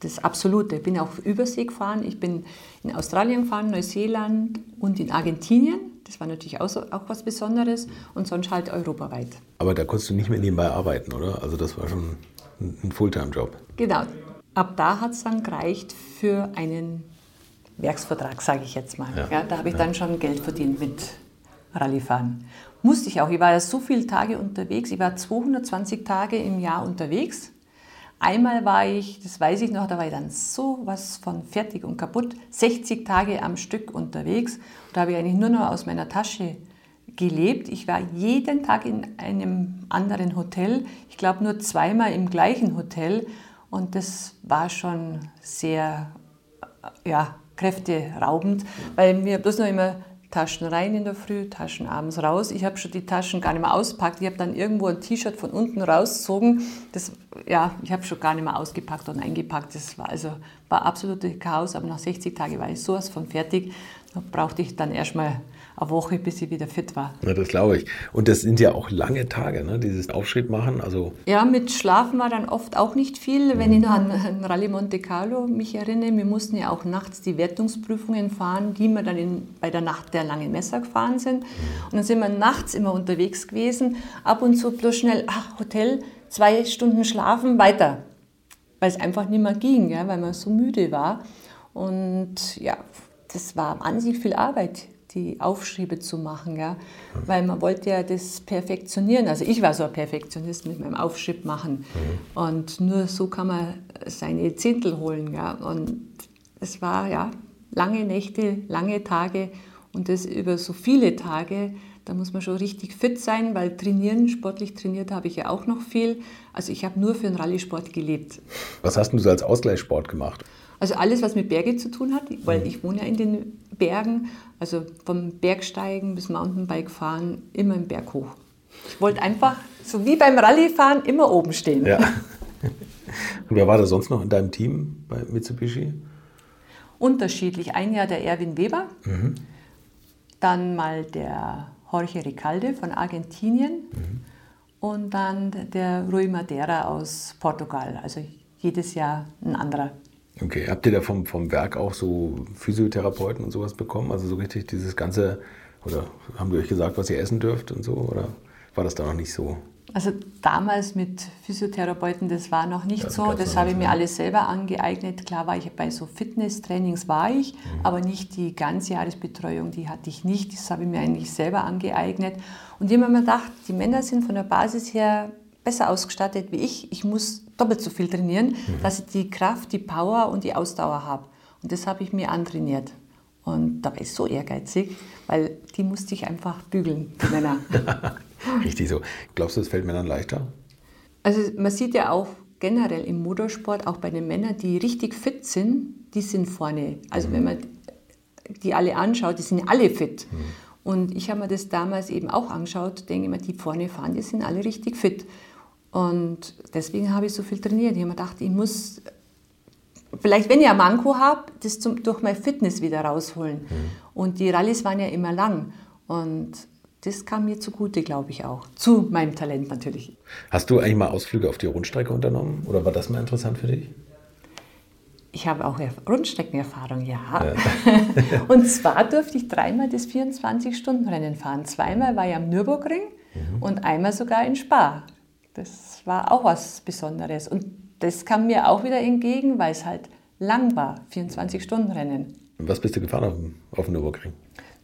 [SPEAKER 1] das Absolute. Ich bin auch Übersee gefahren. Ich bin in Australien gefahren, Neuseeland und in Argentinien. Das war natürlich auch, so, auch was Besonderes und sonst halt europaweit.
[SPEAKER 3] Aber da konntest du nicht mehr nebenbei arbeiten, oder? Also das war schon ein Fulltime-Job.
[SPEAKER 1] Genau. Ab da hat es dann gereicht für einen Werksvertrag, sage ich jetzt mal. Ja. ja da habe ich ja. dann schon Geld verdient mit Rallyefahren. Musste ich auch. Ich war ja so viele Tage unterwegs. Ich war 220 Tage im Jahr unterwegs Einmal war ich, das weiß ich noch, da war ich dann so was von fertig und kaputt, 60 Tage am Stück unterwegs. Und da habe ich eigentlich nur noch aus meiner Tasche gelebt. Ich war jeden Tag in einem anderen Hotel. Ich glaube nur zweimal im gleichen Hotel. Und das war schon sehr ja, kräfteraubend, weil mir bloß noch immer Taschen rein in der Früh, Taschen abends raus. Ich habe schon die Taschen gar nicht mehr auspackt. Ich habe dann irgendwo ein T-Shirt von unten rausgezogen. Das, ja, ich habe schon gar nicht mehr ausgepackt und eingepackt. Das war also war absolutes Chaos. Aber nach 60 Tagen war ich sowas von fertig. Da brauchte ich dann erstmal eine Woche, bis ich wieder fit war.
[SPEAKER 3] Ja, das glaube ich. Und das sind ja auch lange Tage, ne? dieses Aufschritt machen. Also
[SPEAKER 1] ja, mit Schlafen war dann oft auch nicht viel. Wenn ich noch an, an Rallye Monte Carlo mich erinnere, wir mussten ja auch nachts die Wertungsprüfungen fahren, die wir dann in, bei der Nacht der langen Messer gefahren sind. Und dann sind wir nachts immer unterwegs gewesen, ab und zu bloß schnell, ach, Hotel, zwei Stunden schlafen, weiter. weil es einfach nicht mehr ging, ja, weil man so müde war. Und ja, das war wahnsinnig viel Arbeit, die Aufschriebe zu machen, ja, weil man wollte ja das perfektionieren. Also ich war so ein Perfektionist mit meinem Aufschrieb machen mhm. und nur so kann man seine Zehntel holen, ja. Und es war ja lange Nächte, lange Tage und das über so viele Tage. Da muss man schon richtig fit sein, weil trainieren, sportlich trainiert habe ich ja auch noch viel. Also ich habe nur für den Rallye-Sport gelebt.
[SPEAKER 3] Was hast du so als Ausgleichssport gemacht?
[SPEAKER 1] Also alles, was mit Berge zu tun hat, weil ich wohne ja in den Bergen, also vom Bergsteigen bis Mountainbike fahren, immer im Berg hoch. Ich wollte einfach, so wie beim Rallyefahren, immer oben stehen.
[SPEAKER 3] Ja. [LAUGHS] Und wer war da sonst noch in deinem Team bei Mitsubishi?
[SPEAKER 1] Unterschiedlich. Ein Jahr der Erwin Weber, mhm. dann mal der Jorge Ricalde von Argentinien mhm. und dann der Rui Madeira aus Portugal. Also jedes Jahr ein anderer.
[SPEAKER 3] Okay, habt ihr da vom, vom Werk auch so Physiotherapeuten und sowas bekommen? Also so richtig dieses ganze, oder haben die euch gesagt, was ihr essen dürft und so? Oder war das da noch nicht so?
[SPEAKER 1] Also damals mit Physiotherapeuten, das war noch nicht das so. Das habe ich mir alles selber angeeignet. Klar war ich bei so Fitnesstrainings war ich, mhm. aber nicht die Ganzjahresbetreuung, die hatte ich nicht. Das habe ich mir eigentlich selber angeeignet. Und immer mir gedacht, die Männer sind von der Basis her besser ausgestattet wie ich. Ich muss doppelt so viel trainieren, mhm. dass ich die Kraft, die Power und die Ausdauer habe. Und das habe ich mir antrainiert. Und da war ich so ehrgeizig, weil die musste ich einfach bügeln, die Männer. [LAUGHS]
[SPEAKER 3] Richtig so. Glaubst du, es fällt Männern leichter?
[SPEAKER 1] Also man sieht ja auch generell im Motorsport, auch bei den Männern, die richtig fit sind, die sind vorne. Also mhm. wenn man die alle anschaut, die sind alle fit. Mhm. Und ich habe mir das damals eben auch angeschaut, denke ich mir, die vorne fahren, die sind alle richtig fit. Und deswegen habe ich so viel trainiert. Ich habe mir gedacht, ich muss, vielleicht wenn ich ein Manko habe, das zum, durch meine Fitness wieder rausholen. Mhm. Und die Rallyes waren ja immer lang. Und das kam mir zugute, glaube ich auch. Zu meinem Talent natürlich.
[SPEAKER 3] Hast du eigentlich mal Ausflüge auf die Rundstrecke unternommen? Oder war das mal interessant für dich?
[SPEAKER 1] Ich habe auch Rundstreckenerfahrung, ja. ja. [LAUGHS] und zwar durfte ich dreimal das 24-Stunden-Rennen fahren. Zweimal war ich am Nürburgring mhm. und einmal sogar in Spa. Das war auch was Besonderes. Und das kam mir auch wieder entgegen, weil es halt lang war, 24-Stunden-Rennen.
[SPEAKER 3] Was bist du gefahren auf dem, auf dem Nürburgring?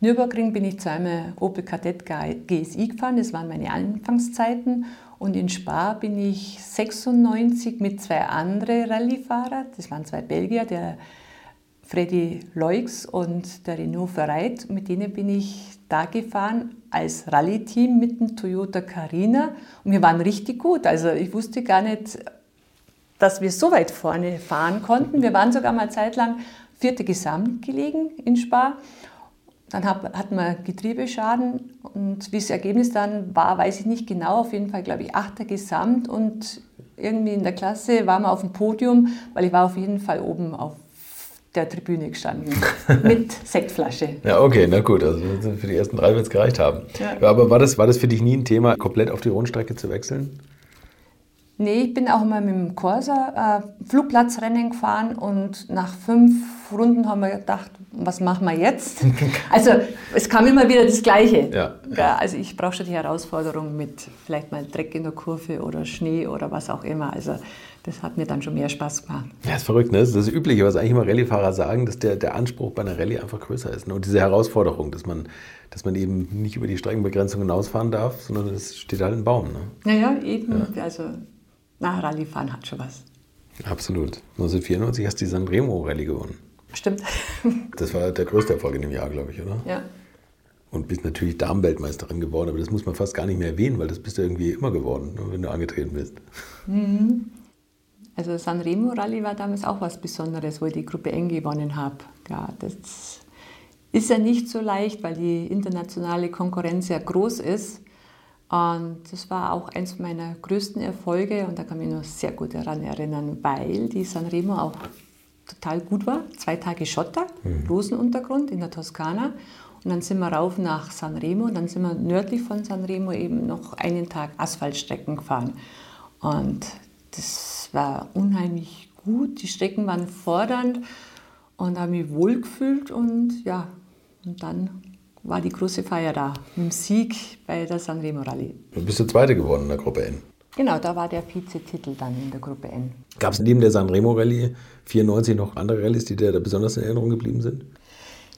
[SPEAKER 1] Nürburgring bin ich zweimal Opel Kadett GSI gefahren, das waren meine Anfangszeiten. Und in Spa bin ich 96 mit zwei anderen Rallyefahrern, das waren zwei Belgier, der Freddy Leux und der Renault Ferreit. Mit denen bin ich da gefahren als Rallye-Team mit dem Toyota Carina und wir waren richtig gut. Also ich wusste gar nicht, dass wir so weit vorne fahren konnten. Wir waren sogar mal zeitlang vierte Gesamt gelegen in Spa. Dann hatten wir Getriebeschaden und wie das Ergebnis dann war, weiß ich nicht genau. Auf jeden Fall, glaube ich, achter Gesamt und irgendwie in der Klasse waren wir auf dem Podium, weil ich war auf jeden Fall oben auf der Tribüne gestanden [LAUGHS] mit Sektflasche.
[SPEAKER 3] Ja, okay, na gut, also für die ersten drei wird es gereicht haben. Ja. Aber war das, war das für dich nie ein Thema, komplett auf die Rundstrecke zu wechseln?
[SPEAKER 1] Nee, ich bin auch mal mit dem Corsa äh, Flugplatzrennen gefahren und nach fünf Runden haben wir gedacht, was machen wir jetzt? [LAUGHS] Also es kam immer wieder das Gleiche. Ja, ja. also ich brauche schon die Herausforderung mit vielleicht mal Dreck in der Kurve oder Schnee oder was auch immer. Also das hat mir dann schon mehr Spaß gemacht.
[SPEAKER 3] Ja, ist verrückt, ne? Das ist das Übliche, was eigentlich immer Rallyefahrer sagen, dass der, der Anspruch bei einer Rallye einfach größer ist. Ne? Und diese Herausforderung, dass man, dass man eben nicht über die Streckenbegrenzung hinausfahren darf, sondern es steht halt ein Baum. Ne?
[SPEAKER 1] Naja, eben. Ja. Also na, Rallyefahren hat schon was.
[SPEAKER 3] Absolut. 1994 hast du die Sanremo Rallye gewonnen.
[SPEAKER 1] Stimmt. [LAUGHS]
[SPEAKER 3] Das war der größte Erfolg in dem Jahr, glaube ich, oder?
[SPEAKER 1] Ja.
[SPEAKER 3] Und bist natürlich Damenweltmeisterin geworden, aber das muss man fast gar nicht mehr erwähnen, weil das bist du irgendwie immer geworden, ne, wenn du angetreten bist.
[SPEAKER 1] Mhm. Also Sanremo Rallye war damals auch was Besonderes, wo ich die Gruppe N gewonnen habe. Ja, das ist ja nicht so leicht, weil die internationale Konkurrenz ja groß ist. Und das war auch eins meiner größten Erfolge und da kann ich mich noch sehr gut daran erinnern, weil die Sanremo auch total gut war. Zwei Tage Schotter, mhm. Rosenuntergrund in der Toskana. Und dann sind wir rauf nach Sanremo und dann sind wir nördlich von Sanremo eben noch einen Tag Asphaltstrecken gefahren. Und das war unheimlich gut. Die Strecken waren fordernd und habe mich wohlgefühlt und ja, und dann war die große Feier da mit dem Sieg bei der Sanremo Rallye.
[SPEAKER 3] Du bist der Zweite geworden in der Gruppe N.
[SPEAKER 1] Genau, da war der Vizetitel dann in der Gruppe N.
[SPEAKER 3] Gab es neben der Sanremo Rallye 94 noch andere Rallyes, die dir da besonders in Erinnerung geblieben sind?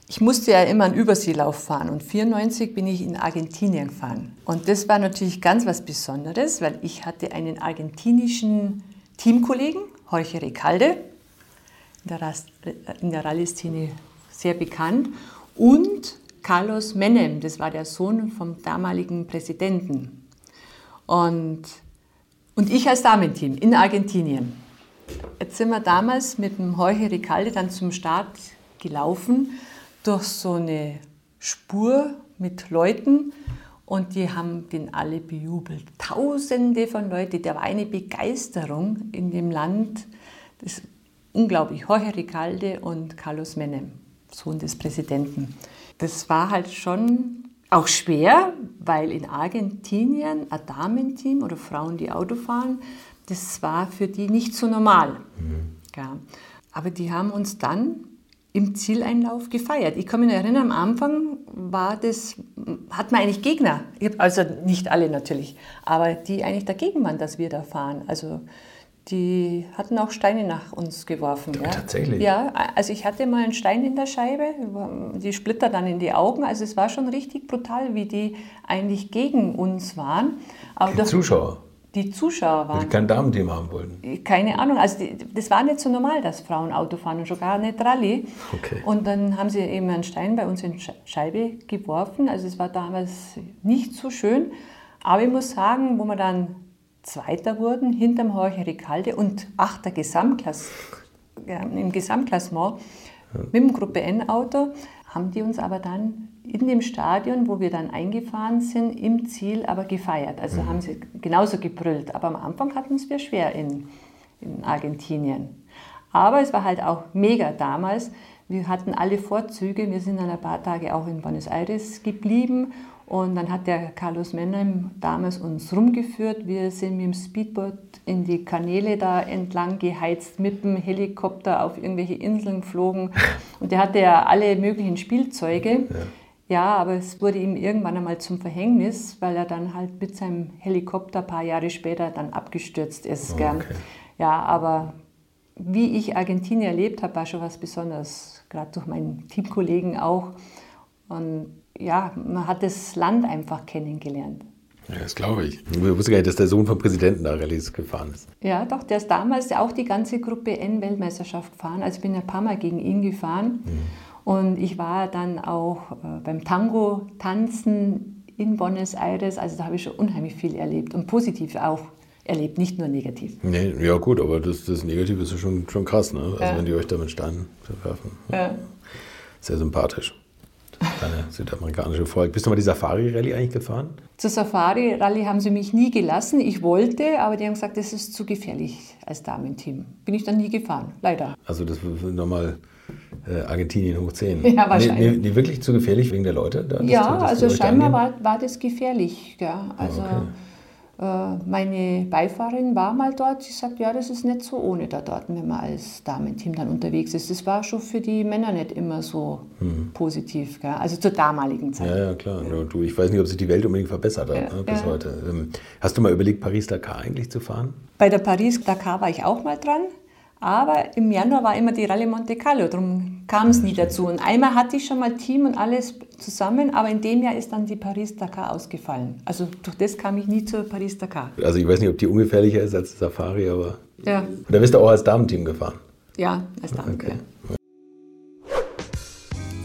[SPEAKER 1] Ich musste ja immer einen Überseelauf fahren und 94 bin ich in Argentinien gefahren. Und das war natürlich ganz was Besonderes, weil ich hatte einen argentinischen Teamkollegen, Jorge Recalde, in der Rallye-Szene sehr bekannt, und Carlos Menem, das war der Sohn vom damaligen Präsidenten. Und, und ich als Damenteam in Argentinien. Jetzt sind wir damals mit dem Jorge Recalde dann zum Start gelaufen durch so eine Spur mit Leuten und die haben den alle bejubelt. Tausende von Leuten, da war eine Begeisterung in dem Land. Das ist unglaublich. Jorge Recalde und Carlos Menem, Sohn des Präsidenten. Das war halt schon auch schwer, weil in Argentinien ein Damenteam oder Frauen, die Auto fahren, das war für die nicht so normal. Mhm. Ja. Aber die haben uns dann im Zieleinlauf gefeiert. Ich kann mich erinnern, am Anfang war das, hat man eigentlich Gegner, also nicht alle natürlich, aber die eigentlich dagegen waren, dass wir da fahren. Also die hatten auch Steine nach uns geworfen.
[SPEAKER 3] Ja. Tatsächlich?
[SPEAKER 1] Ja, also ich hatte mal einen Stein in der Scheibe, die Splitter dann in die Augen. Also es war schon richtig brutal, wie die eigentlich gegen uns waren.
[SPEAKER 3] Aber die Zuschauer?
[SPEAKER 1] Die Zuschauer waren.
[SPEAKER 3] Die kein Damenteam haben wollten.
[SPEAKER 1] Keine Ahnung. Also die, das war nicht so normal, dass Frauen Auto fahren und schon gar nicht Rallye.
[SPEAKER 3] Okay.
[SPEAKER 1] Und dann haben sie eben einen Stein bei uns in Scheibe geworfen. Also es war damals nicht so schön. Aber ich muss sagen, wo wir dann Zweiter wurden, hinterm Jorge Ricalde und Achter Gesamtklass, ja, im Gesamtklassement ja. mit dem Gruppe N-Auto, haben die uns aber dann in dem Stadion, wo wir dann eingefahren sind, im Ziel aber gefeiert. Also mhm. haben sie genauso gebrüllt. Aber am Anfang hatten es wir schwer in, in Argentinien. Aber es war halt auch mega damals. Wir hatten alle Vorzüge. Wir sind dann ein paar Tage auch in Buenos Aires geblieben. Und dann hat der Carlos Menem damals uns rumgeführt. Wir sind mit dem Speedboot in die Kanäle da entlang geheizt, mit dem Helikopter auf irgendwelche Inseln geflogen. [LAUGHS] Und der hatte ja alle möglichen Spielzeuge. Ja. Ja, aber es wurde ihm irgendwann einmal zum Verhängnis, weil er dann halt mit seinem Helikopter ein paar Jahre später dann abgestürzt ist. Oh, okay. Ja, aber wie ich Argentinien erlebt habe, war schon was Besonderes, gerade durch meinen Teamkollegen auch. Und ja, man hat das Land einfach kennengelernt.
[SPEAKER 3] Ja, das glaube ich. Ich wusste gar nicht, dass der Sohn vom Präsidenten da Rallyes gefahren ist.
[SPEAKER 1] Ja, doch, der ist damals auch die ganze Gruppe N-Weltmeisterschaft gefahren. Also ich bin ein paar Mal gegen ihn gefahren. Mhm. Und ich war dann auch äh, beim Tango tanzen in Buenos Aires. Also da habe ich schon unheimlich viel erlebt und positiv auch erlebt, nicht nur negativ.
[SPEAKER 3] Nee, ja gut, aber das, das Negative ist schon, schon krass, ne? Also ja. wenn die euch da mit Steinen verwerfen. Ja. Sehr sympathisch. Deine südamerikanische Volk. Bist du mal die Safari-Rallye eigentlich gefahren?
[SPEAKER 1] Zur Safari-Rallye haben sie mich nie gelassen. Ich wollte, aber die haben gesagt, das ist zu gefährlich als Damenteam. Bin ich dann nie gefahren, leider.
[SPEAKER 3] Also das nochmal äh, Argentinien hoch 10. [LAUGHS]
[SPEAKER 1] Ja, wahrscheinlich.
[SPEAKER 3] Nee, nee, wirklich zu gefährlich wegen der Leute?
[SPEAKER 1] Da, ja, das, also scheinbar war, war das gefährlich. Ja. Also okay. äh, meine Beifahrerin war mal dort. Sie sagt, ja, das ist nicht so ohne da dort, wenn man als Damenteam dann unterwegs ist. Das war schon für die Männer nicht immer so mhm. positiv. Gell? Also zur damaligen Zeit.
[SPEAKER 3] Ja, ja, klar. Ja. Du, ich weiß nicht, ob sich die Welt unbedingt verbessert hat ja, ne, bis heute. Ähm, hast du mal überlegt, Paris-Dakar eigentlich zu fahren?
[SPEAKER 1] Bei der Paris-Dakar war ich auch mal dran. Aber im Januar war immer die Rallye Monte Carlo, darum kam es nie dazu. Und einmal hatte ich schon mal Team und alles zusammen, aber in dem Jahr ist dann die Paris-Dakar ausgefallen. Also durch das kam ich nie zur Paris-Dakar.
[SPEAKER 3] Also ich weiß nicht, ob die ungefährlicher ist als Safari, aber... Ja. Da bist du auch als Damenteam gefahren?
[SPEAKER 1] Ja, als Damenteam. Okay.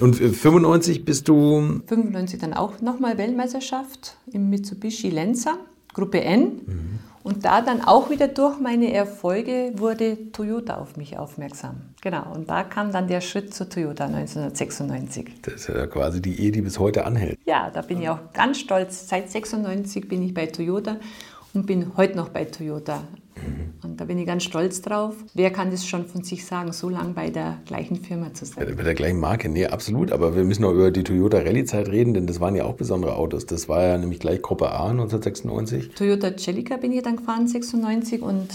[SPEAKER 5] Und 95 bist du
[SPEAKER 1] 95 dann auch nochmal Weltmeisterschaft im Mitsubishi Lancer, Gruppe N. Und da dann auch wieder durch meine Erfolge wurde Toyota auf mich aufmerksam. Genau, und da kam dann der Schritt zu Toyota 1996.
[SPEAKER 5] Das ist ja quasi die Ehe, die bis heute anhält.
[SPEAKER 1] Ja, da bin ich auch ganz stolz. Seit 96 bin ich bei Toyota und bin heute noch bei Toyota. Und da bin ich ganz stolz drauf. Wer kann das schon von sich sagen, so lange bei der gleichen Firma zu sein?
[SPEAKER 5] Bei der gleichen Marke, nee, absolut. Aber wir müssen noch über die Toyota Rallye-Zeit reden, denn das waren ja auch besondere Autos. Das war ja nämlich gleich Gruppe A 1996.
[SPEAKER 1] Toyota Celica bin ich dann gefahren, 96. Und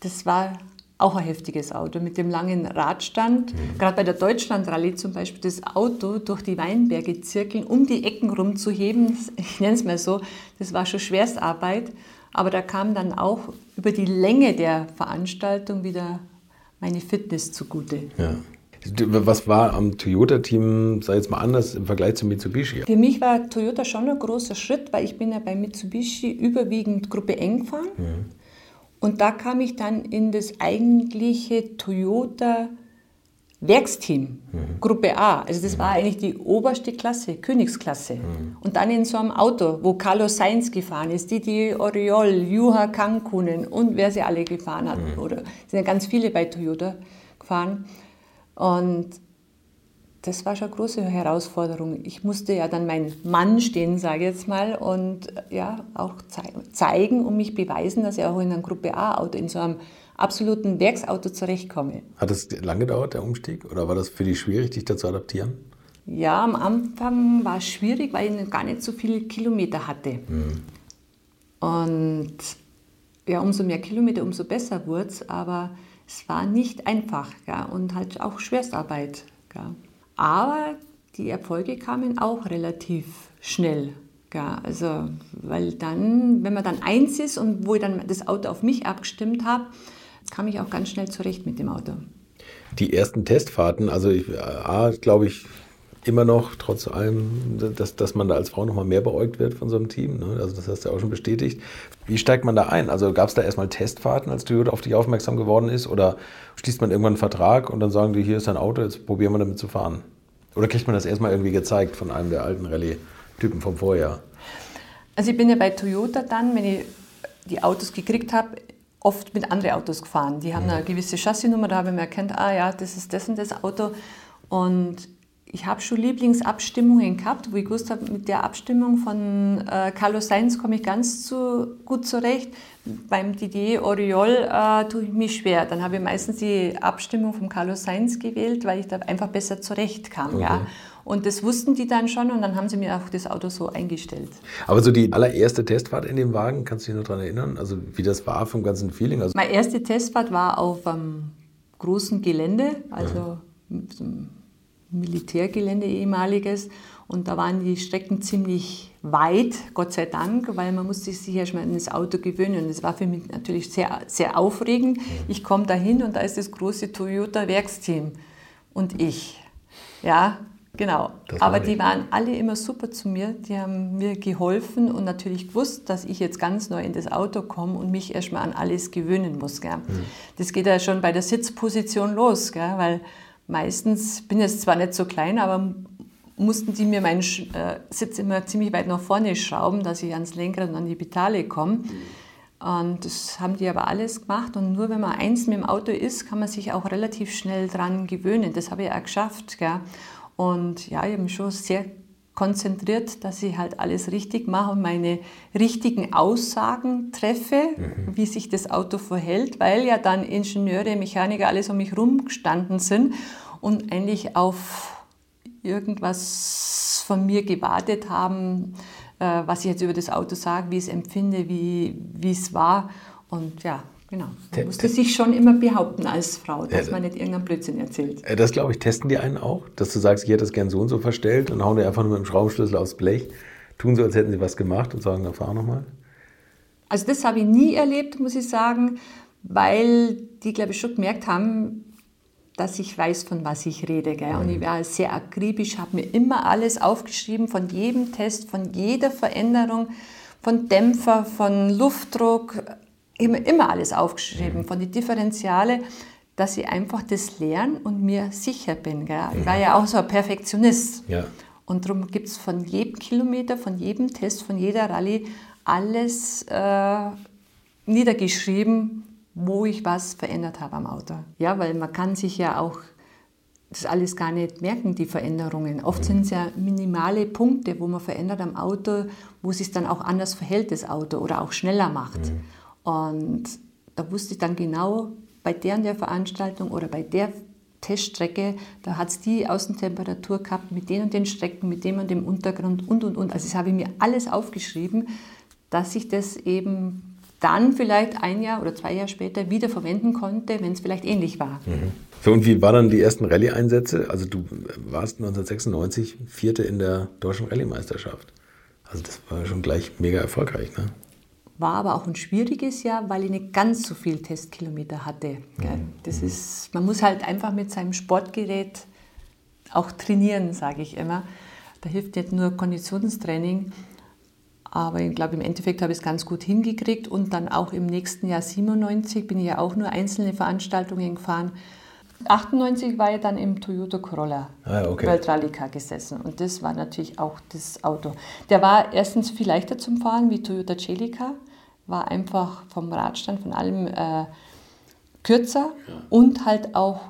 [SPEAKER 1] das war auch ein heftiges Auto mit dem langen Radstand. Gerade bei der Deutschland-Rallye zum Beispiel, das Auto durch die Weinberge zirkeln, um die Ecken rumzuheben, ich nenne es mal so, das war schon Schwerstarbeit. Aber da kam dann auch über die Länge der Veranstaltung wieder meine Fitness zugute.
[SPEAKER 5] Ja. Was war am Toyota-Team, sei jetzt mal anders im Vergleich zu Mitsubishi?
[SPEAKER 1] Für mich war Toyota schon ein großer Schritt, weil ich bin ja bei Mitsubishi überwiegend Gruppe eng gefahren. Und da kam ich dann in das eigentliche Toyota Werksteam, Gruppe A. Also das war eigentlich die oberste Klasse, Königsklasse. Und dann in so einem Auto, wo Carlos Sainz gefahren ist, Didi Oriol, Juha Kankunen und wer sie alle gefahren hat. Oder sind ja ganz viele bei Toyota gefahren. Und das war schon eine große Herausforderung. Ich musste ja dann meinen Mann stehen, sage ich jetzt mal, und ja, auch zei zeigen und mich beweisen, dass ich auch in einem Gruppe A-Auto, in so einem absoluten Werksauto zurechtkomme.
[SPEAKER 5] Hat es lange gedauert, der Umstieg? Oder war das für dich schwierig, dich dazu adaptieren?
[SPEAKER 1] Ja, am Anfang war es schwierig, weil ich gar nicht so viele Kilometer hatte. Und ja, umso mehr Kilometer, umso besser wurde es, aber es war nicht einfach ja, und halt auch Schwerstarbeit. Ja. Aber die Erfolge kamen auch relativ schnell. Ja, also, weil dann, wenn man dann eins ist und wo ich dann das Auto auf mich abgestimmt habe, kam ich auch ganz schnell zurecht mit dem Auto.
[SPEAKER 5] Die ersten Testfahrten, also ich, A, glaube ich, immer noch, trotz allem, dass, dass man da als Frau noch mal mehr beäugt wird von so einem Team. Ne? Also das hast du ja auch schon bestätigt. Wie steigt man da ein? Also gab es da erstmal Testfahrten, als Toyota auf dich aufmerksam geworden ist? Oder schließt man irgendwann einen Vertrag und dann sagen die, hier ist dein Auto, jetzt probieren wir damit zu fahren? Oder kriegt man das erstmal irgendwie gezeigt von einem der alten Rallye-Typen vom Vorjahr?
[SPEAKER 1] Also ich bin ja bei Toyota dann, wenn ich die Autos gekriegt habe, oft mit anderen Autos gefahren. Die haben eine gewisse Chassisnummer, da habe ich mir erkannt, ah ja, das ist das und das Auto. Und ich habe schon Lieblingsabstimmungen gehabt, wo ich gewusst habe, mit der Abstimmung von äh, Carlos Sainz komme ich ganz zu, gut zurecht. Beim Didier Oriol äh, tue ich mich schwer. Dann habe ich meistens die Abstimmung von Carlos Sainz gewählt, weil ich da einfach besser zurechtkam. Ja. Und das wussten die dann schon und dann haben sie mir auch das Auto so eingestellt.
[SPEAKER 5] Aber so die allererste Testfahrt in dem Wagen, kannst du dich noch daran erinnern? Also wie das war vom ganzen Feeling? Also
[SPEAKER 1] Meine erste Testfahrt war auf einem großen Gelände, also so einem Militärgelände ehemaliges. Und da waren die Strecken ziemlich weit, Gott sei Dank, weil man musste sich erstmal an das Auto gewöhnen. Und das war für mich natürlich sehr, sehr aufregend. Ich komme da hin und da ist das große Toyota-Werksteam und ich. Ja, Genau. Aber die waren alle immer super zu mir. Die haben mir geholfen und natürlich gewusst, dass ich jetzt ganz neu in das Auto komme und mich erstmal an alles gewöhnen muss. Gell. Mhm. Das geht ja schon bei der Sitzposition los, gell, weil meistens bin jetzt zwar nicht so klein, aber mussten die mir meinen äh, Sitz immer ziemlich weit nach vorne schrauben, dass ich ans Lenkrad und an die Pedale komme. Und das haben die aber alles gemacht. Und nur wenn man eins mit dem Auto ist, kann man sich auch relativ schnell dran gewöhnen. Das habe ich auch geschafft. Gell? Und ja, ich habe mich schon sehr konzentriert, dass ich halt alles richtig mache und meine richtigen Aussagen treffe, mhm. wie sich das Auto verhält, weil ja dann Ingenieure, Mechaniker, alles um mich rumgestanden sind und eigentlich auf irgendwas von mir gewartet haben, äh, was ich jetzt über das Auto sage, wie ich es empfinde, wie, wie es war. Und ja, genau. Man musste sich schon immer behaupten als Frau, dass ja, man nicht irgendeinen Blödsinn erzählt.
[SPEAKER 3] Äh, das glaube ich, testen die einen auch, dass du sagst, ich hätte das gern so und so verstellt und hauen dir einfach nur mit dem Schraubenschlüssel aufs Blech, tun so, als hätten sie was gemacht und sagen, dann fahr nochmal.
[SPEAKER 1] Also das habe ich nie erlebt, muss ich sagen, weil die, glaube ich, schon gemerkt haben, dass ich weiß, von was ich rede. Gell? Und ich war sehr akribisch, habe mir immer alles aufgeschrieben, von jedem Test, von jeder Veränderung, von Dämpfer, von Luftdruck, immer, immer alles aufgeschrieben, von den Differentiale, dass ich einfach das lerne und mir sicher bin. Gell? Ich war ja auch so ein Perfektionist. Ja. Und darum gibt es von jedem Kilometer, von jedem Test, von jeder Rallye alles äh, niedergeschrieben, wo ich was verändert habe am Auto. Ja, weil man kann sich ja auch das alles gar nicht merken, die Veränderungen. Oft sind es ja minimale Punkte, wo man verändert am Auto, wo es sich dann auch anders verhält, das Auto, oder auch schneller macht. Mhm. Und da wusste ich dann genau, bei der und der Veranstaltung oder bei der Teststrecke, da hat es die Außentemperatur gehabt, mit den und den Strecken, mit dem und dem Untergrund und, und, und. Also das habe ich mir alles aufgeschrieben, dass ich das eben dann vielleicht ein Jahr oder zwei Jahre später wieder verwenden konnte, wenn es vielleicht ähnlich war.
[SPEAKER 3] Mhm. So, und wie waren dann die ersten Rallye-Einsätze? Also du warst 1996 Vierte in der deutschen Rallye-Meisterschaft. Also das war schon gleich mega erfolgreich, ne?
[SPEAKER 1] War aber auch ein schwieriges Jahr, weil ich nicht ganz so viel Testkilometer hatte. Mhm. Das ist, man muss halt einfach mit seinem Sportgerät auch trainieren, sage ich immer. Da hilft nicht nur Konditionstraining, aber ich glaube, im Endeffekt habe ich es ganz gut hingekriegt und dann auch im nächsten Jahr 97 bin ich ja auch nur einzelne Veranstaltungen gefahren. 98 war ich dann im Toyota Corolla ah, okay. Weltrallycar gesessen und das war natürlich auch das Auto. Der war erstens viel leichter zum Fahren wie Toyota Celica, war einfach vom Radstand, von allem äh, kürzer ja. und halt auch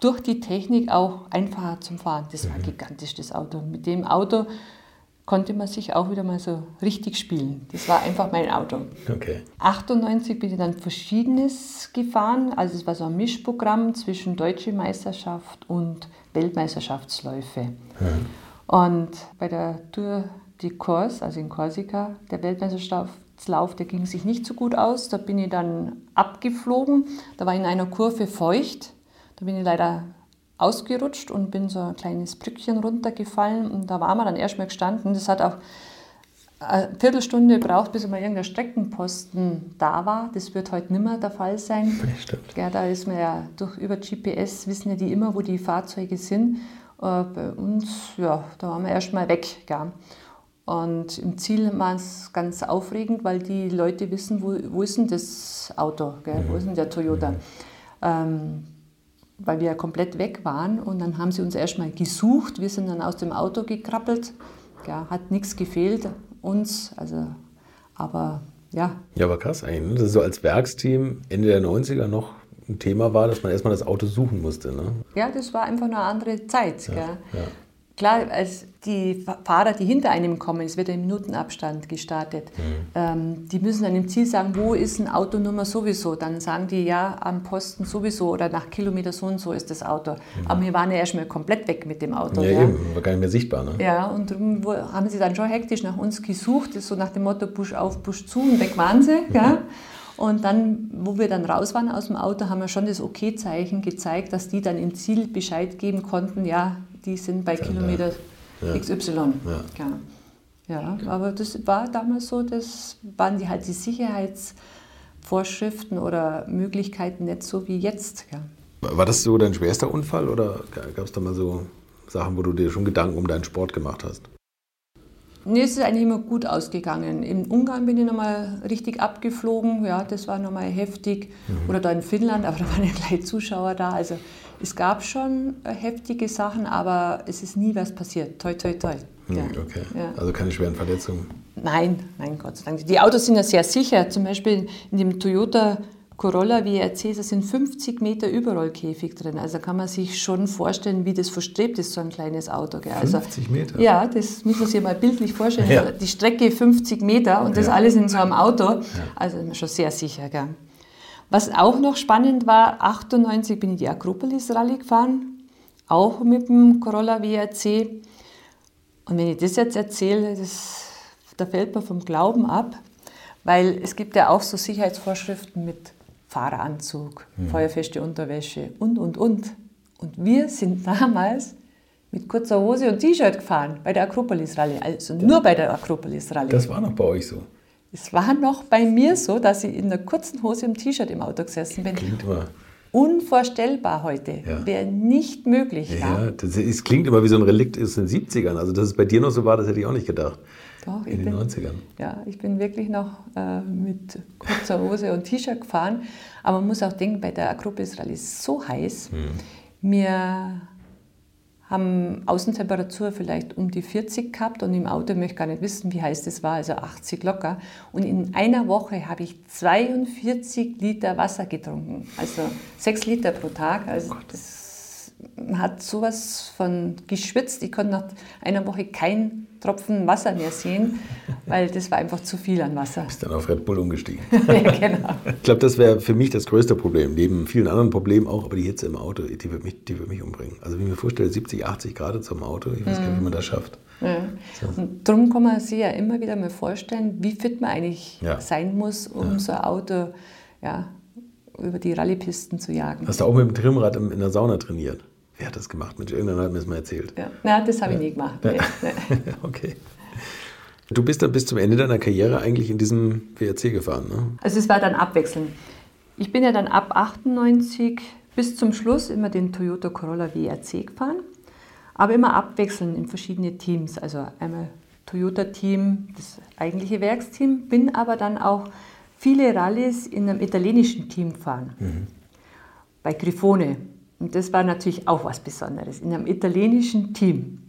[SPEAKER 1] durch die Technik auch einfacher zum Fahren. Das war mhm. gigantisch, das Auto. Mit dem Auto konnte man sich auch wieder mal so richtig spielen. Das war einfach mein Auto. Okay. 98 bin ich dann Verschiedenes gefahren. Also es war so ein Mischprogramm zwischen Deutsche Meisterschaft und Weltmeisterschaftsläufe. Mhm. Und bei der Tour de Corse, also in Korsika, der Weltmeisterschaftslauf, der ging sich nicht so gut aus. Da bin ich dann abgeflogen. Da war in einer Kurve feucht. Da bin ich leider ausgerutscht und bin so ein kleines Brückchen runtergefallen und da waren wir dann erstmal gestanden. Das hat auch eine Viertelstunde gebraucht, bis mal irgendein Streckenposten da war. Das wird heute nicht mehr der Fall sein. Stimmt. Ja, da ist man ja durch über GPS wissen ja die immer, wo die Fahrzeuge sind. Äh, bei uns, ja, da waren wir erstmal weg. Ja. Und im Ziel war es ganz aufregend, weil die Leute wissen, wo, wo ist denn das Auto, gell? wo ist denn der Toyota. Ähm, weil wir ja komplett weg waren. Und dann haben sie uns erstmal gesucht. Wir sind dann aus dem Auto gekrabbelt. Ja, hat nichts gefehlt uns. Also, aber ja.
[SPEAKER 3] Ja, aber krass eigentlich, ne? dass so als Werksteam Ende der 90er noch ein Thema war, dass man erstmal das Auto suchen musste. Ne?
[SPEAKER 1] Ja, das war einfach eine andere Zeit. Ja, ja. Klar, als die Fahrer, die hinter einem kommen, es wird im Minutenabstand gestartet, mhm. ähm, die müssen dann im Ziel sagen, wo ist ein Autonummer sowieso. Dann sagen die, ja, am Posten sowieso oder nach Kilometer so und so ist das Auto. Mhm. Aber wir waren ja erstmal komplett weg mit dem Auto.
[SPEAKER 3] Ja, ja. eben, war gar nicht mehr sichtbar. Ne?
[SPEAKER 1] Ja, und darum haben sie dann schon hektisch nach uns gesucht, so nach dem Motto Busch auf, Busch zu und weg waren sie. Mhm. [LAUGHS] Ja. Und dann, wo wir dann raus waren aus dem Auto, haben wir schon das Okay-Zeichen gezeigt, dass die dann im Ziel Bescheid geben konnten, ja, die sind bei Kilometer ja. XY. Ja. Ja. ja, aber das war damals so, das waren die halt die Sicherheitsvorschriften oder Möglichkeiten nicht so wie jetzt. Ja.
[SPEAKER 3] War das so dein schwerster Unfall oder gab es da mal so Sachen, wo du dir schon Gedanken um deinen Sport gemacht hast?
[SPEAKER 1] Nee, es ist eigentlich immer gut ausgegangen. In Ungarn bin ich nochmal richtig abgeflogen, ja, das war nochmal heftig. Mhm. Oder da in Finnland, [LAUGHS] aber da waren ja gleich Zuschauer da. Also es gab schon äh, heftige Sachen, aber es ist nie was passiert. Toi, toi, toi.
[SPEAKER 3] Mhm, ja. Okay, ja. also keine schweren Verletzungen?
[SPEAKER 1] Nein, nein, Gott sei Dank. Die Autos sind ja sehr sicher. Zum Beispiel in dem Toyota Corolla WRC, da sind 50 Meter Überrollkäfig drin. Also kann man sich schon vorstellen, wie das verstrebt ist, so ein kleines Auto. Gell?
[SPEAKER 3] 50 Meter?
[SPEAKER 1] Ja, das muss man sich mal bildlich vorstellen. Ja. Die Strecke 50 Meter und das ja. alles in so einem Auto. Ja. Also schon sehr sicher. Gell? Was auch noch spannend war, 98 bin ich die Akropolis Rallye gefahren, auch mit dem Corolla WRC. Und wenn ich das jetzt erzähle, das, da fällt man vom Glauben ab, weil es gibt ja auch so Sicherheitsvorschriften mit Fahreranzug, mhm. feuerfeste Unterwäsche und, und, und. Und wir sind [LAUGHS] damals mit kurzer Hose und T-Shirt gefahren bei der Akropolis-Rallye, also nur bei der Akropolis-Rallye.
[SPEAKER 3] Das war noch bei euch so?
[SPEAKER 1] Es war noch bei mir so, dass ich in einer kurzen Hose und T-Shirt im Auto gesessen bin.
[SPEAKER 3] Klingt immer.
[SPEAKER 1] Unvorstellbar heute. Ja. Wäre nicht möglich.
[SPEAKER 3] Ja, ja. Das ist, klingt immer wie so ein Relikt aus den 70ern. Also, dass es bei dir noch so war, das hätte ich auch nicht gedacht.
[SPEAKER 1] Doch,
[SPEAKER 3] in den
[SPEAKER 1] bin,
[SPEAKER 3] 90ern.
[SPEAKER 1] Ja, ich bin wirklich noch äh, mit kurzer Hose und T-Shirt gefahren. Aber man muss auch denken, bei der Akropolis Rallye ist so heiß. Hm. Wir haben Außentemperatur vielleicht um die 40 gehabt und im Auto möchte ich gar nicht wissen, wie heiß das war, also 80 locker. Und in einer Woche habe ich 42 Liter Wasser getrunken, also 6 Liter pro Tag. Also das hat sowas von geschwitzt. Ich konnte nach einer Woche kein Tropfen Wasser mehr sehen, [LAUGHS] weil das war einfach zu viel an Wasser.
[SPEAKER 3] Bist dann auf Red Bull umgestiegen. [LAUGHS] ja, genau. Ich glaube, das wäre für mich das größte Problem, neben vielen anderen Problemen auch, aber die Hitze im Auto, die wird mich, die wird mich umbringen. Also wenn ich mir vorstelle, 70, 80 Grad zum Auto, ich weiß gar nicht, wie man das schafft.
[SPEAKER 1] Ja. So. Und darum kann man sich ja immer wieder mal vorstellen, wie fit man eigentlich ja. sein muss, um ja. so ein Auto ja, über die Rallyepisten zu jagen.
[SPEAKER 3] Hast du auch mit dem Trimrad in der Sauna trainiert? Wer hat das gemacht? Mensch, irgendwann hat mir das mal erzählt.
[SPEAKER 1] Ja, Na, das habe ich nie gemacht. Nee, [LAUGHS]
[SPEAKER 3] nee. okay. Du bist dann bis zum Ende deiner Karriere eigentlich in diesem WRC gefahren, ne?
[SPEAKER 1] Also es war dann abwechselnd. Ich bin ja dann ab 98 bis zum Schluss immer den Toyota Corolla WRC gefahren, aber immer abwechselnd in verschiedene Teams. Also einmal Toyota-Team, das eigentliche Werksteam, bin aber dann auch viele Rallyes in einem italienischen Team gefahren. Mhm. Bei Grifone. Und das war natürlich auch was Besonderes, in einem italienischen Team.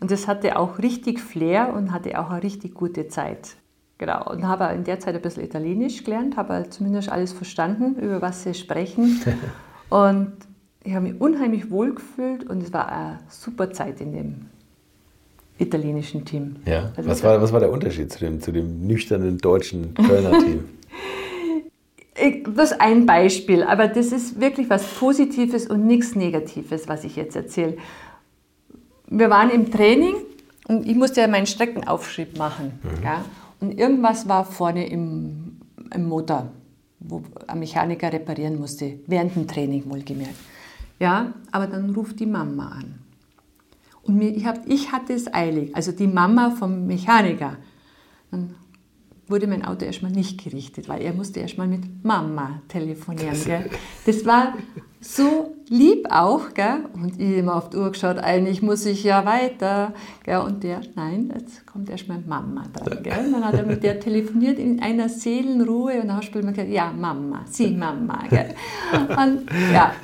[SPEAKER 1] Und das hatte auch richtig Flair und hatte auch eine richtig gute Zeit. Genau, und habe in der Zeit ein bisschen Italienisch gelernt, habe zumindest alles verstanden, über was sie sprechen. [LAUGHS] und ich habe mich unheimlich wohl gefühlt und es war eine super Zeit in dem italienischen Team.
[SPEAKER 3] Ja, also was, war, was war der Unterschied zu dem, zu dem nüchternen deutschen [LAUGHS] Kölner Team?
[SPEAKER 1] Das ist ein Beispiel, aber das ist wirklich was Positives und nichts Negatives, was ich jetzt erzähle. Wir waren im Training und ich musste ja meinen Streckenaufschrieb machen. Mhm. Ja? Und irgendwas war vorne im, im Motor, wo ein Mechaniker reparieren musste, während dem Training wohlgemerkt. Ja, aber dann ruft die Mama an. Und mir, ich, hab, ich hatte es eilig, also die Mama vom Mechaniker. Dann wurde mein Auto erstmal nicht gerichtet, weil er musste erstmal mit Mama telefonieren. Gell? Das war so lieb auch. Gell? Und ich immer auf die Uhr geschaut, eigentlich muss ich ja weiter. Gell? Und der, nein, jetzt kommt erstmal Mama dran. Gell? Und dann hat er mit der telefoniert in einer Seelenruhe und dann hat er gesagt, ja, Mama, sie Mama. Gell? Und, ja.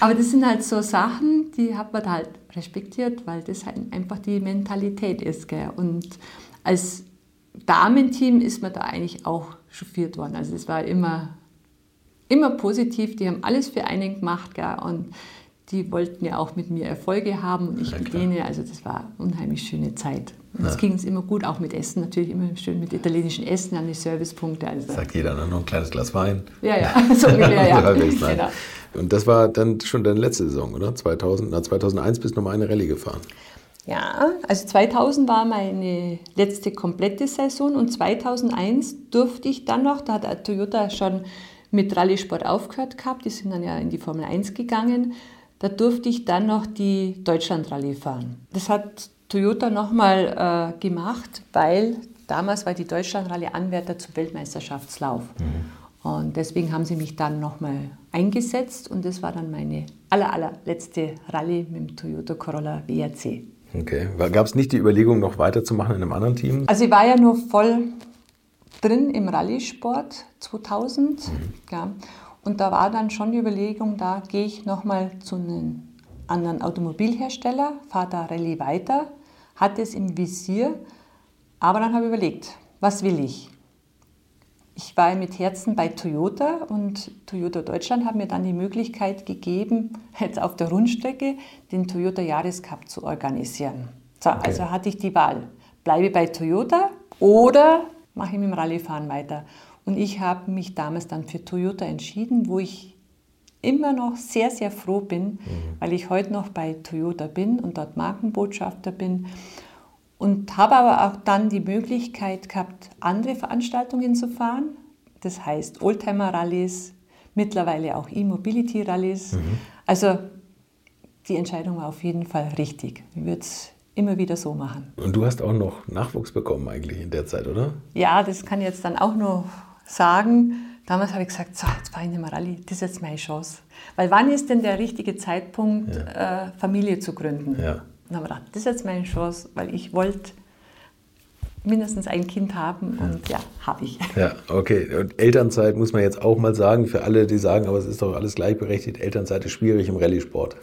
[SPEAKER 1] Aber das sind halt so Sachen, die hat man halt respektiert, weil das halt einfach die Mentalität ist. Gell? Und als Damenteam ist man da eigentlich auch chauffiert worden. Also es war immer, immer positiv. Die haben alles für einen gemacht gell? und die wollten ja auch mit mir Erfolge haben und ich ja, mit denen. Also das war eine unheimlich schöne Zeit. Und es ja. ging uns immer gut, auch mit Essen, natürlich immer schön mit italienischen Essen an die Servicepunkte. Also.
[SPEAKER 3] Sagt jeder, ne? noch ein kleines Glas Wein.
[SPEAKER 1] Ja, ja, [LAUGHS] so ungefähr, ja. [LAUGHS] genau.
[SPEAKER 3] Und das war dann schon deine letzte Saison, oder? 2000, na, 2001 bist du nochmal eine Rallye gefahren.
[SPEAKER 1] Ja, also 2000 war meine letzte komplette Saison und 2001 durfte ich dann noch, da hat Toyota schon mit Rallye-Sport aufgehört gehabt, die sind dann ja in die Formel 1 gegangen, da durfte ich dann noch die Deutschland-Rallye fahren. Das hat Toyota nochmal äh, gemacht, weil damals war die Deutschland-Rallye Anwärter zum Weltmeisterschaftslauf. Mhm. Und deswegen haben sie mich dann nochmal eingesetzt und das war dann meine aller, allerletzte Rallye mit dem Toyota Corolla WRC.
[SPEAKER 3] Okay. Gab es nicht die Überlegung, noch weiterzumachen in einem anderen Team?
[SPEAKER 1] Also ich war ja nur voll drin im Rallye-Sport 2000. Mhm. Ja. Und da war dann schon die Überlegung, da gehe ich nochmal zu einem anderen Automobilhersteller, fahre da Rallye weiter, hatte es im Visier, aber dann habe ich überlegt, was will ich? Ich war mit Herzen bei Toyota und Toyota Deutschland hat mir dann die Möglichkeit gegeben, jetzt auf der Rundstrecke den Toyota Jahrescup zu organisieren. So, okay. Also hatte ich die Wahl, bleibe bei Toyota oder mache ich mit dem Rallyefahren weiter. Und ich habe mich damals dann für Toyota entschieden, wo ich immer noch sehr, sehr froh bin, mhm. weil ich heute noch bei Toyota bin und dort Markenbotschafter bin und habe aber auch dann die Möglichkeit gehabt, andere Veranstaltungen zu fahren. Das heißt Oldtimer-Rallyes, mittlerweile auch E-Mobility-Rallyes. Mhm. Also die Entscheidung war auf jeden Fall richtig. Ich würde es immer wieder so machen.
[SPEAKER 3] Und du hast auch noch Nachwuchs bekommen eigentlich in der Zeit, oder?
[SPEAKER 1] Ja, das kann ich jetzt dann auch noch sagen. Damals habe ich gesagt, so, jetzt fahre ich nicht mehr Rallye, das ist jetzt meine Chance. Weil wann ist denn der richtige Zeitpunkt, ja. äh, Familie zu gründen? Ja. Und habe gedacht, das ist jetzt meine Chance, weil ich wollte mindestens ein Kind haben und ja, habe ich.
[SPEAKER 3] Ja, okay. Und Elternzeit muss man jetzt auch mal sagen, für alle, die sagen, aber es ist doch alles gleichberechtigt, Elternzeit ist schwierig im Rallye-Sport.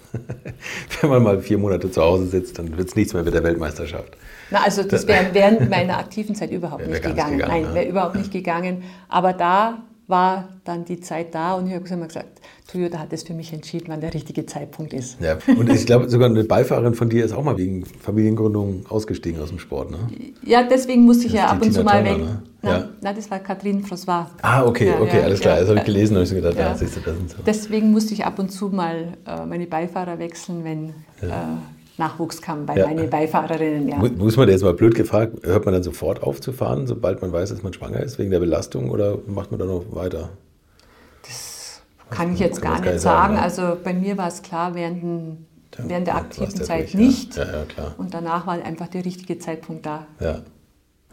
[SPEAKER 3] [LAUGHS] Wenn man mal vier Monate zu Hause sitzt, dann wird es nichts mehr mit der Weltmeisterschaft.
[SPEAKER 1] Na, also das wäre [LAUGHS] während meiner aktiven Zeit überhaupt nicht gegangen. gegangen. Nein, wäre überhaupt nicht gegangen. Aber da war dann die Zeit da und ich habe immer gesagt, Toyota hat es für mich entschieden, wann der richtige Zeitpunkt ist.
[SPEAKER 3] Ja, und ich glaube, sogar eine Beifahrerin von dir ist auch mal wegen Familiengründung ausgestiegen aus dem Sport, ne?
[SPEAKER 1] Ja, deswegen musste ich ja ab und zu mal weg. Ne? Na, ja. na, das war Katrin Frossois.
[SPEAKER 3] Ah, okay, ja, okay, alles klar. Das habe ich gelesen und ich gedacht, ja. siehst du,
[SPEAKER 1] das und so. Deswegen musste ich ab und zu mal äh, meine Beifahrer wechseln, wenn äh, Nachwuchs kam bei ja. meinen Beifahrerinnen. Ja.
[SPEAKER 3] Muss man jetzt mal blöd gefragt, hört man dann sofort auf zu fahren, sobald man weiß, dass man schwanger ist, wegen der Belastung oder macht man dann noch weiter?
[SPEAKER 1] Das kann ich jetzt gar nicht sagen. sagen. Also bei mir war es klar, während, während der aktiven Zeit durch, nicht. Ja. Und danach war einfach der richtige Zeitpunkt da.
[SPEAKER 3] Ja,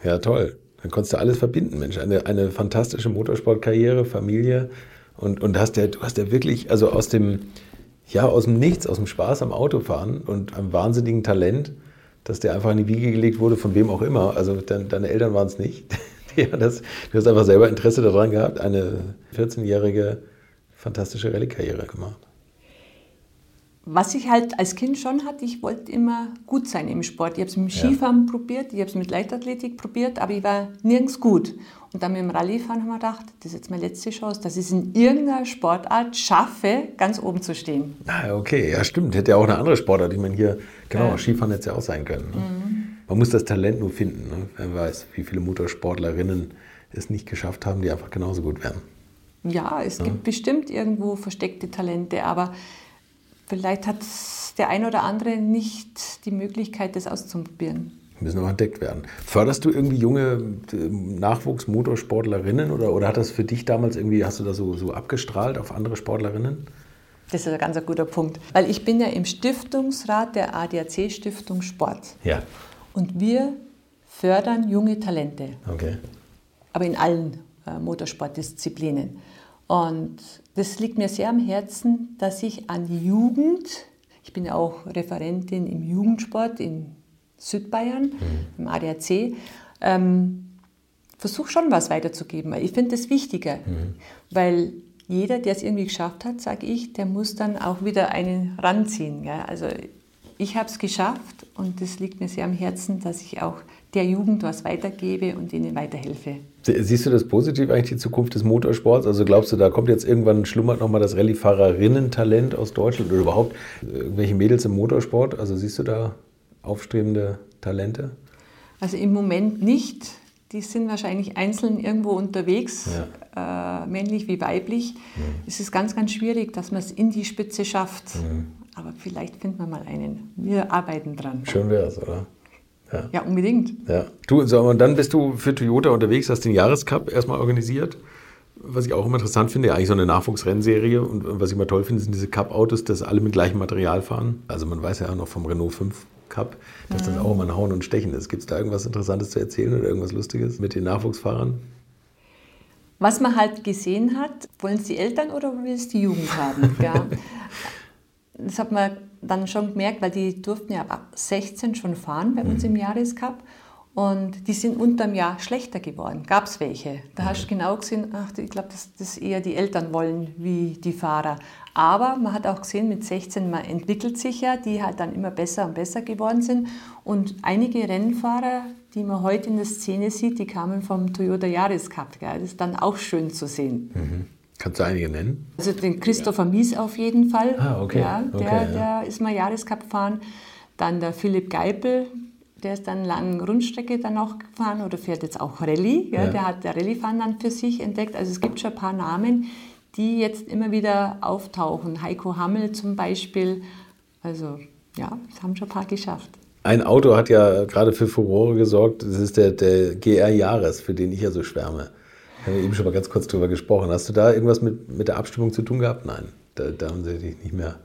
[SPEAKER 3] ja toll. Dann konntest du alles verbinden, Mensch. Eine, eine fantastische Motorsportkarriere, Familie und, und hast ja, du hast ja wirklich, also aus dem ja, aus dem Nichts, aus dem Spaß am Autofahren und einem wahnsinnigen Talent, dass der einfach in die Wiege gelegt wurde, von wem auch immer. Also de deine Eltern waren es nicht. [LAUGHS] ja, das, du hast einfach selber Interesse daran gehabt, eine 14-jährige fantastische Rallye-Karriere gemacht.
[SPEAKER 1] Was ich halt als Kind schon hatte, ich wollte immer gut sein im Sport. Ich habe es mit Skifahren ja. probiert, ich habe es mit Leichtathletik probiert, aber ich war nirgends gut. Und dann mit dem Rallyefahren haben wir gedacht, das ist jetzt meine letzte Chance, dass ich es in irgendeiner Sportart schaffe, ganz oben zu stehen.
[SPEAKER 3] Ah, okay, ja stimmt. Hätte ja auch eine andere Sportart. Ich meine, hier, genau, ja. Skifahren hätte es ja auch sein können. Ne? Mhm. Man muss das Talent nur finden. Ne? Wer weiß, wie viele Motorsportlerinnen es nicht geschafft haben, die einfach genauso gut wären.
[SPEAKER 1] Ja, es ja. gibt bestimmt irgendwo versteckte Talente, aber vielleicht hat der ein oder andere nicht die Möglichkeit, das auszuprobieren.
[SPEAKER 3] Müssen noch entdeckt werden. Förderst du irgendwie junge äh, Nachwuchsmotorsportlerinnen oder, oder hat das für dich damals irgendwie, hast du da so, so abgestrahlt auf andere Sportlerinnen?
[SPEAKER 1] Das ist ein ganz guter Punkt, weil ich bin ja im Stiftungsrat der ADAC Stiftung Sport.
[SPEAKER 3] Ja.
[SPEAKER 1] Und wir fördern junge Talente.
[SPEAKER 3] Okay.
[SPEAKER 1] Aber in allen äh, Motorsportdisziplinen. Und das liegt mir sehr am Herzen, dass ich an die Jugend, ich bin ja auch Referentin im Jugendsport in Südbayern, mhm. im ADAC, ähm, versuche schon was weiterzugeben. Ich finde das wichtiger, mhm. weil jeder, der es irgendwie geschafft hat, sage ich, der muss dann auch wieder einen ranziehen. Ja? Also ich habe es geschafft und es liegt mir sehr am Herzen, dass ich auch der Jugend was weitergebe und ihnen weiterhelfe.
[SPEAKER 3] Siehst du das positiv eigentlich, die Zukunft des Motorsports? Also glaubst du, da kommt jetzt irgendwann, schlummert nochmal das Rallye-Fahrerinnen-Talent aus Deutschland oder überhaupt irgendwelche Mädels im Motorsport? Also siehst du da aufstrebende Talente?
[SPEAKER 1] Also im Moment nicht. Die sind wahrscheinlich einzeln irgendwo unterwegs, ja. äh, männlich wie weiblich. Mhm. Es ist ganz, ganz schwierig, dass man es in die Spitze schafft. Mhm. Aber vielleicht finden wir mal einen. Wir arbeiten dran.
[SPEAKER 3] Schön wäre es, oder?
[SPEAKER 1] Ja. ja, unbedingt.
[SPEAKER 3] Ja. Du, so, und dann bist du für Toyota unterwegs, hast den Jahrescup erstmal organisiert. Was ich auch immer interessant finde, ja, eigentlich so eine Nachwuchsrennserie. Und was ich immer toll finde, sind diese Cup-Autos, dass alle mit gleichem Material fahren. Also man weiß ja noch vom Renault 5 Cup, dass das auch immer ein Hauen und Stechen ist. Gibt es da irgendwas Interessantes zu erzählen oder irgendwas Lustiges mit den Nachwuchsfahrern?
[SPEAKER 1] Was man halt gesehen hat, wollen es die Eltern oder will es die Jugend haben? [LAUGHS] ja. Das hat man dann schon gemerkt, weil die durften ja ab 16 schon fahren bei uns im Jahrescup. Und die sind unterm Jahr schlechter geworden. Gab es welche. Da hast du genau gesehen, ach, ich glaube, dass das eher die Eltern wollen wie die Fahrer. Aber man hat auch gesehen, mit 16, man entwickelt sich ja, die halt dann immer besser und besser geworden sind. Und einige Rennfahrer, die man heute in der Szene sieht, die kamen vom Toyota Yaris Cup. Gell? Das ist dann auch schön zu sehen.
[SPEAKER 3] Mhm. Kannst du einige nennen?
[SPEAKER 1] Also den Christopher Mies auf jeden Fall.
[SPEAKER 3] Ah, okay.
[SPEAKER 1] Ja, der,
[SPEAKER 3] okay, ja.
[SPEAKER 1] der ist mal Jahrescup gefahren. Dann der Philipp Geipel, der ist dann lange Rundstrecke dann auch gefahren oder fährt jetzt auch Rallye. Ja,
[SPEAKER 3] Ja.
[SPEAKER 1] Der hat der Rallye-Fahren dann für sich entdeckt. Also es gibt schon ein paar Namen, die jetzt immer wieder auftauchen. Heiko Hammel zum Beispiel. Also ja, das haben schon ein paar geschafft.
[SPEAKER 3] Ein Auto hat ja gerade für Furore gesorgt. Das ist der, der GR Jahres, für den ich ja so schwärme. Haben wir eben schon mal ganz kurz drüber gesprochen. Hast du da irgendwas mit, mit der Abstimmung zu tun gehabt? Nein, da, da haben sie dich nicht mehr.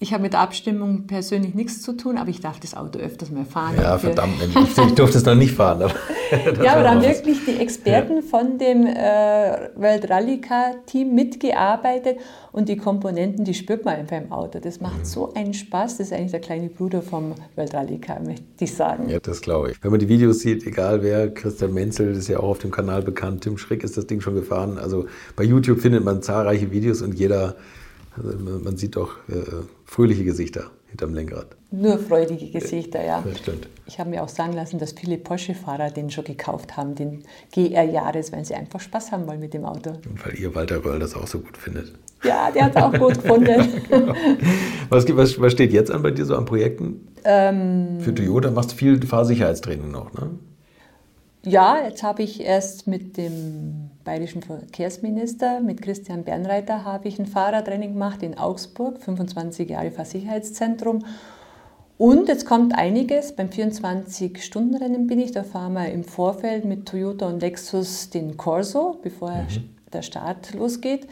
[SPEAKER 1] Ich habe mit der Abstimmung persönlich nichts zu tun, aber ich darf das Auto öfters mal fahren.
[SPEAKER 3] Ja,
[SPEAKER 1] Für-
[SPEAKER 3] verdammt, ich, [LAUGHS] ich durfte es noch nicht fahren. Aber [LAUGHS]
[SPEAKER 1] Ja, aber da haben wirklich die Experten von dem äh, World Rally Car Team mitgearbeitet und die Komponenten, die spürt man einfach im Auto. Das
[SPEAKER 3] Mhm.
[SPEAKER 1] macht so einen Spaß. Das ist eigentlich der kleine Bruder vom World Rally Car, möchte ich sagen.
[SPEAKER 3] Ja, das glaube ich. Wenn man die Videos sieht, egal wer, Christian Menzel ist ja auch auf dem Kanal bekannt, Tim Schrick ist das Ding schon gefahren. Also bei YouTube findet man zahlreiche Videos und jeder, also man man sieht doch äh, fröhliche Gesichter hinterm Lenkrad.
[SPEAKER 1] Nur freudige Gesichter, ja.
[SPEAKER 3] Das stimmt.
[SPEAKER 1] Ich habe mir auch sagen lassen, dass viele Porsche-Fahrer den schon gekauft haben, den GR Jahres, weil sie einfach Spaß haben wollen mit dem Auto.
[SPEAKER 3] Und weil ihr Walter Röll das auch so gut findet.
[SPEAKER 1] Ja, der hat es auch gut gefunden. [LAUGHS]
[SPEAKER 3] Was, gibt- was, was steht jetzt an bei dir so an Projekten?
[SPEAKER 1] Ähm,
[SPEAKER 3] Für Toyota machst du viel Fahrsicherheitstraining noch, ne?
[SPEAKER 1] Ja, jetzt habe ich erst mit dem bayerischen Verkehrsminister, mit Christian Bernreiter, habe ich ein Fahrertraining gemacht in Augsburg, 25 Jahre Fahrsicherheitszentrum. Und jetzt kommt einiges. Beim 24-Stunden-Rennen bin ich, da fahren wir im Vorfeld mit Toyota und Lexus den Corso, bevor der Start losgeht.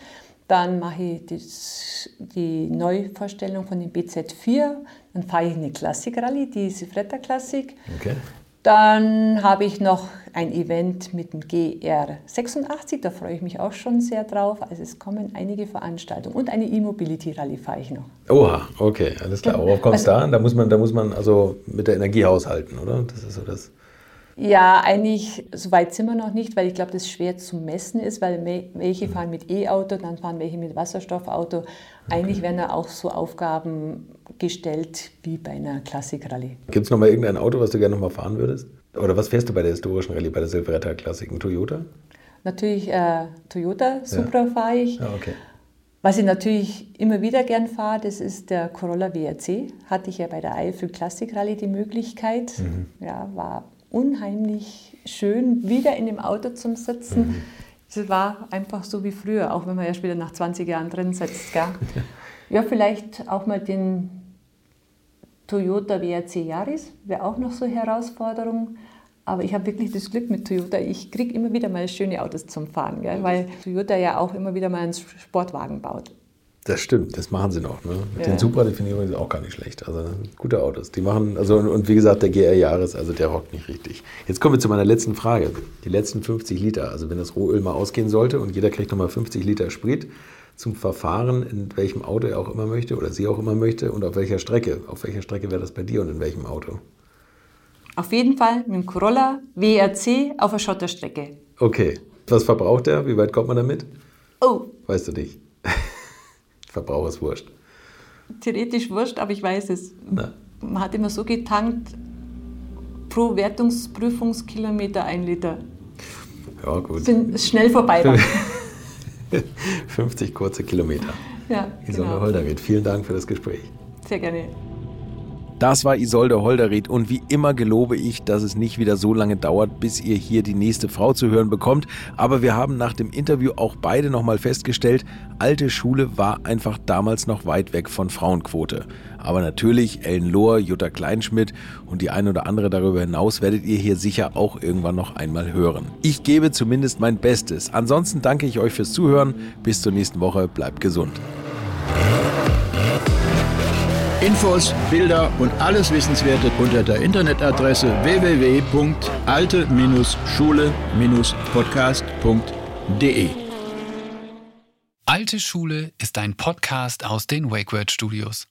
[SPEAKER 1] Dann mache ich das, die Neuvorstellung von dem BZ4. Dann fahre ich eine Klassik-Rallye, die Sifretta Klassik.
[SPEAKER 3] Okay.
[SPEAKER 1] Dann habe ich noch ein Event mit dem GR86, da freue ich mich auch schon sehr drauf. Also es kommen einige Veranstaltungen und eine E-Mobility-Rallye fahre ich noch.
[SPEAKER 3] Oha, okay, alles klar. Worauf kommt es da an? Da muss man, da muss man also mit der Energie haushalten, oder? Das ist so das.
[SPEAKER 1] Ja, eigentlich, so weit sind wir noch nicht, weil ich glaube, das schwer zu messen ist, weil welche fahren mit E-Auto, dann fahren welche mit Wasserstoffauto. Eigentlich werden da auch so Aufgaben gestellt wie bei einer Klassik-Rallye.
[SPEAKER 3] Gibt es noch mal irgendein Auto, was du gerne noch mal fahren würdest? Oder was fährst du bei der historischen Rallye, bei der Silveretta Klassik? Ein Toyota?
[SPEAKER 1] Natürlich äh, Toyota Supra fahre ich.
[SPEAKER 3] Ja, okay.
[SPEAKER 1] Was ich natürlich immer wieder gern fahre, das ist der Corolla WRC. Hatte ich ja bei der Eifel Classic Rallye die Möglichkeit. Ja, war unheimlich schön, wieder in dem Auto zu sitzen. Es war einfach so wie früher, auch wenn man erst wieder nach 20 Jahren drin sitzt. Gell? Ja, vielleicht auch mal den Toyota WRC Yaris, wäre auch noch so eine Herausforderung. Aber ich habe wirklich das Glück mit Toyota. Ich kriege immer wieder mal schöne Autos zum Fahren, gell? weil Toyota ja auch immer wieder mal einen Sportwagen baut.
[SPEAKER 3] Das stimmt, das machen sie noch. Ne? Mit
[SPEAKER 1] Ja.
[SPEAKER 3] den Supra, die finde ich übrigens auch gar nicht schlecht. Also gute Autos. Die machen, also und, und wie gesagt, der GR Jahres, also der rockt nicht richtig. Jetzt kommen wir zu meiner letzten Frage. Die letzten 50 Liter. Also wenn das Rohöl mal ausgehen sollte und jeder kriegt nochmal 50 Liter Sprit zum Verfahren, in welchem Auto er auch immer möchte oder sie auch immer möchte und auf welcher Strecke. Auf welcher Strecke wäre das bei dir und in welchem Auto?
[SPEAKER 1] Auf jeden Fall mit dem Corolla WRC auf der Schotterstrecke.
[SPEAKER 3] Okay. Was verbraucht er? Wie weit kommt man damit?
[SPEAKER 1] Oh,
[SPEAKER 3] Weißt du nicht. Verbrauch ist wurscht.
[SPEAKER 1] theoretisch wurscht, aber ich weiß es.
[SPEAKER 3] Na.
[SPEAKER 1] Man hat immer so getankt, pro Wertungsprüfungskilometer ein Liter.
[SPEAKER 3] Ja, gut.
[SPEAKER 1] Sind schnell vorbei dann. [LAUGHS]
[SPEAKER 3] 50 kurze Kilometer.
[SPEAKER 1] Ja,
[SPEAKER 3] Isolde
[SPEAKER 1] genau.
[SPEAKER 3] Holderried, vielen Dank für das Gespräch.
[SPEAKER 1] Sehr gerne.
[SPEAKER 4] Das war Isolde Holderried und wie immer gelobe ich, dass es nicht wieder so lange dauert, bis ihr hier die nächste Frau zu hören bekommt. Aber wir haben nach dem Interview auch beide nochmal festgestellt, alte Schule war einfach damals noch weit weg von Frauenquote. Aber natürlich Ellen Lohr, Jutta Kleinschmidt und die ein oder andere darüber hinaus werdet ihr hier sicher auch irgendwann noch einmal hören. Ich gebe zumindest mein Bestes. Ansonsten danke ich euch fürs Zuhören. Bis zur nächsten Woche. Bleibt gesund.
[SPEAKER 2] Infos, Bilder und alles Wissenswerte unter der Internetadresse www.alte-schule-podcast.de.
[SPEAKER 6] Alte Schule ist ein Podcast aus den WakeWord Studios.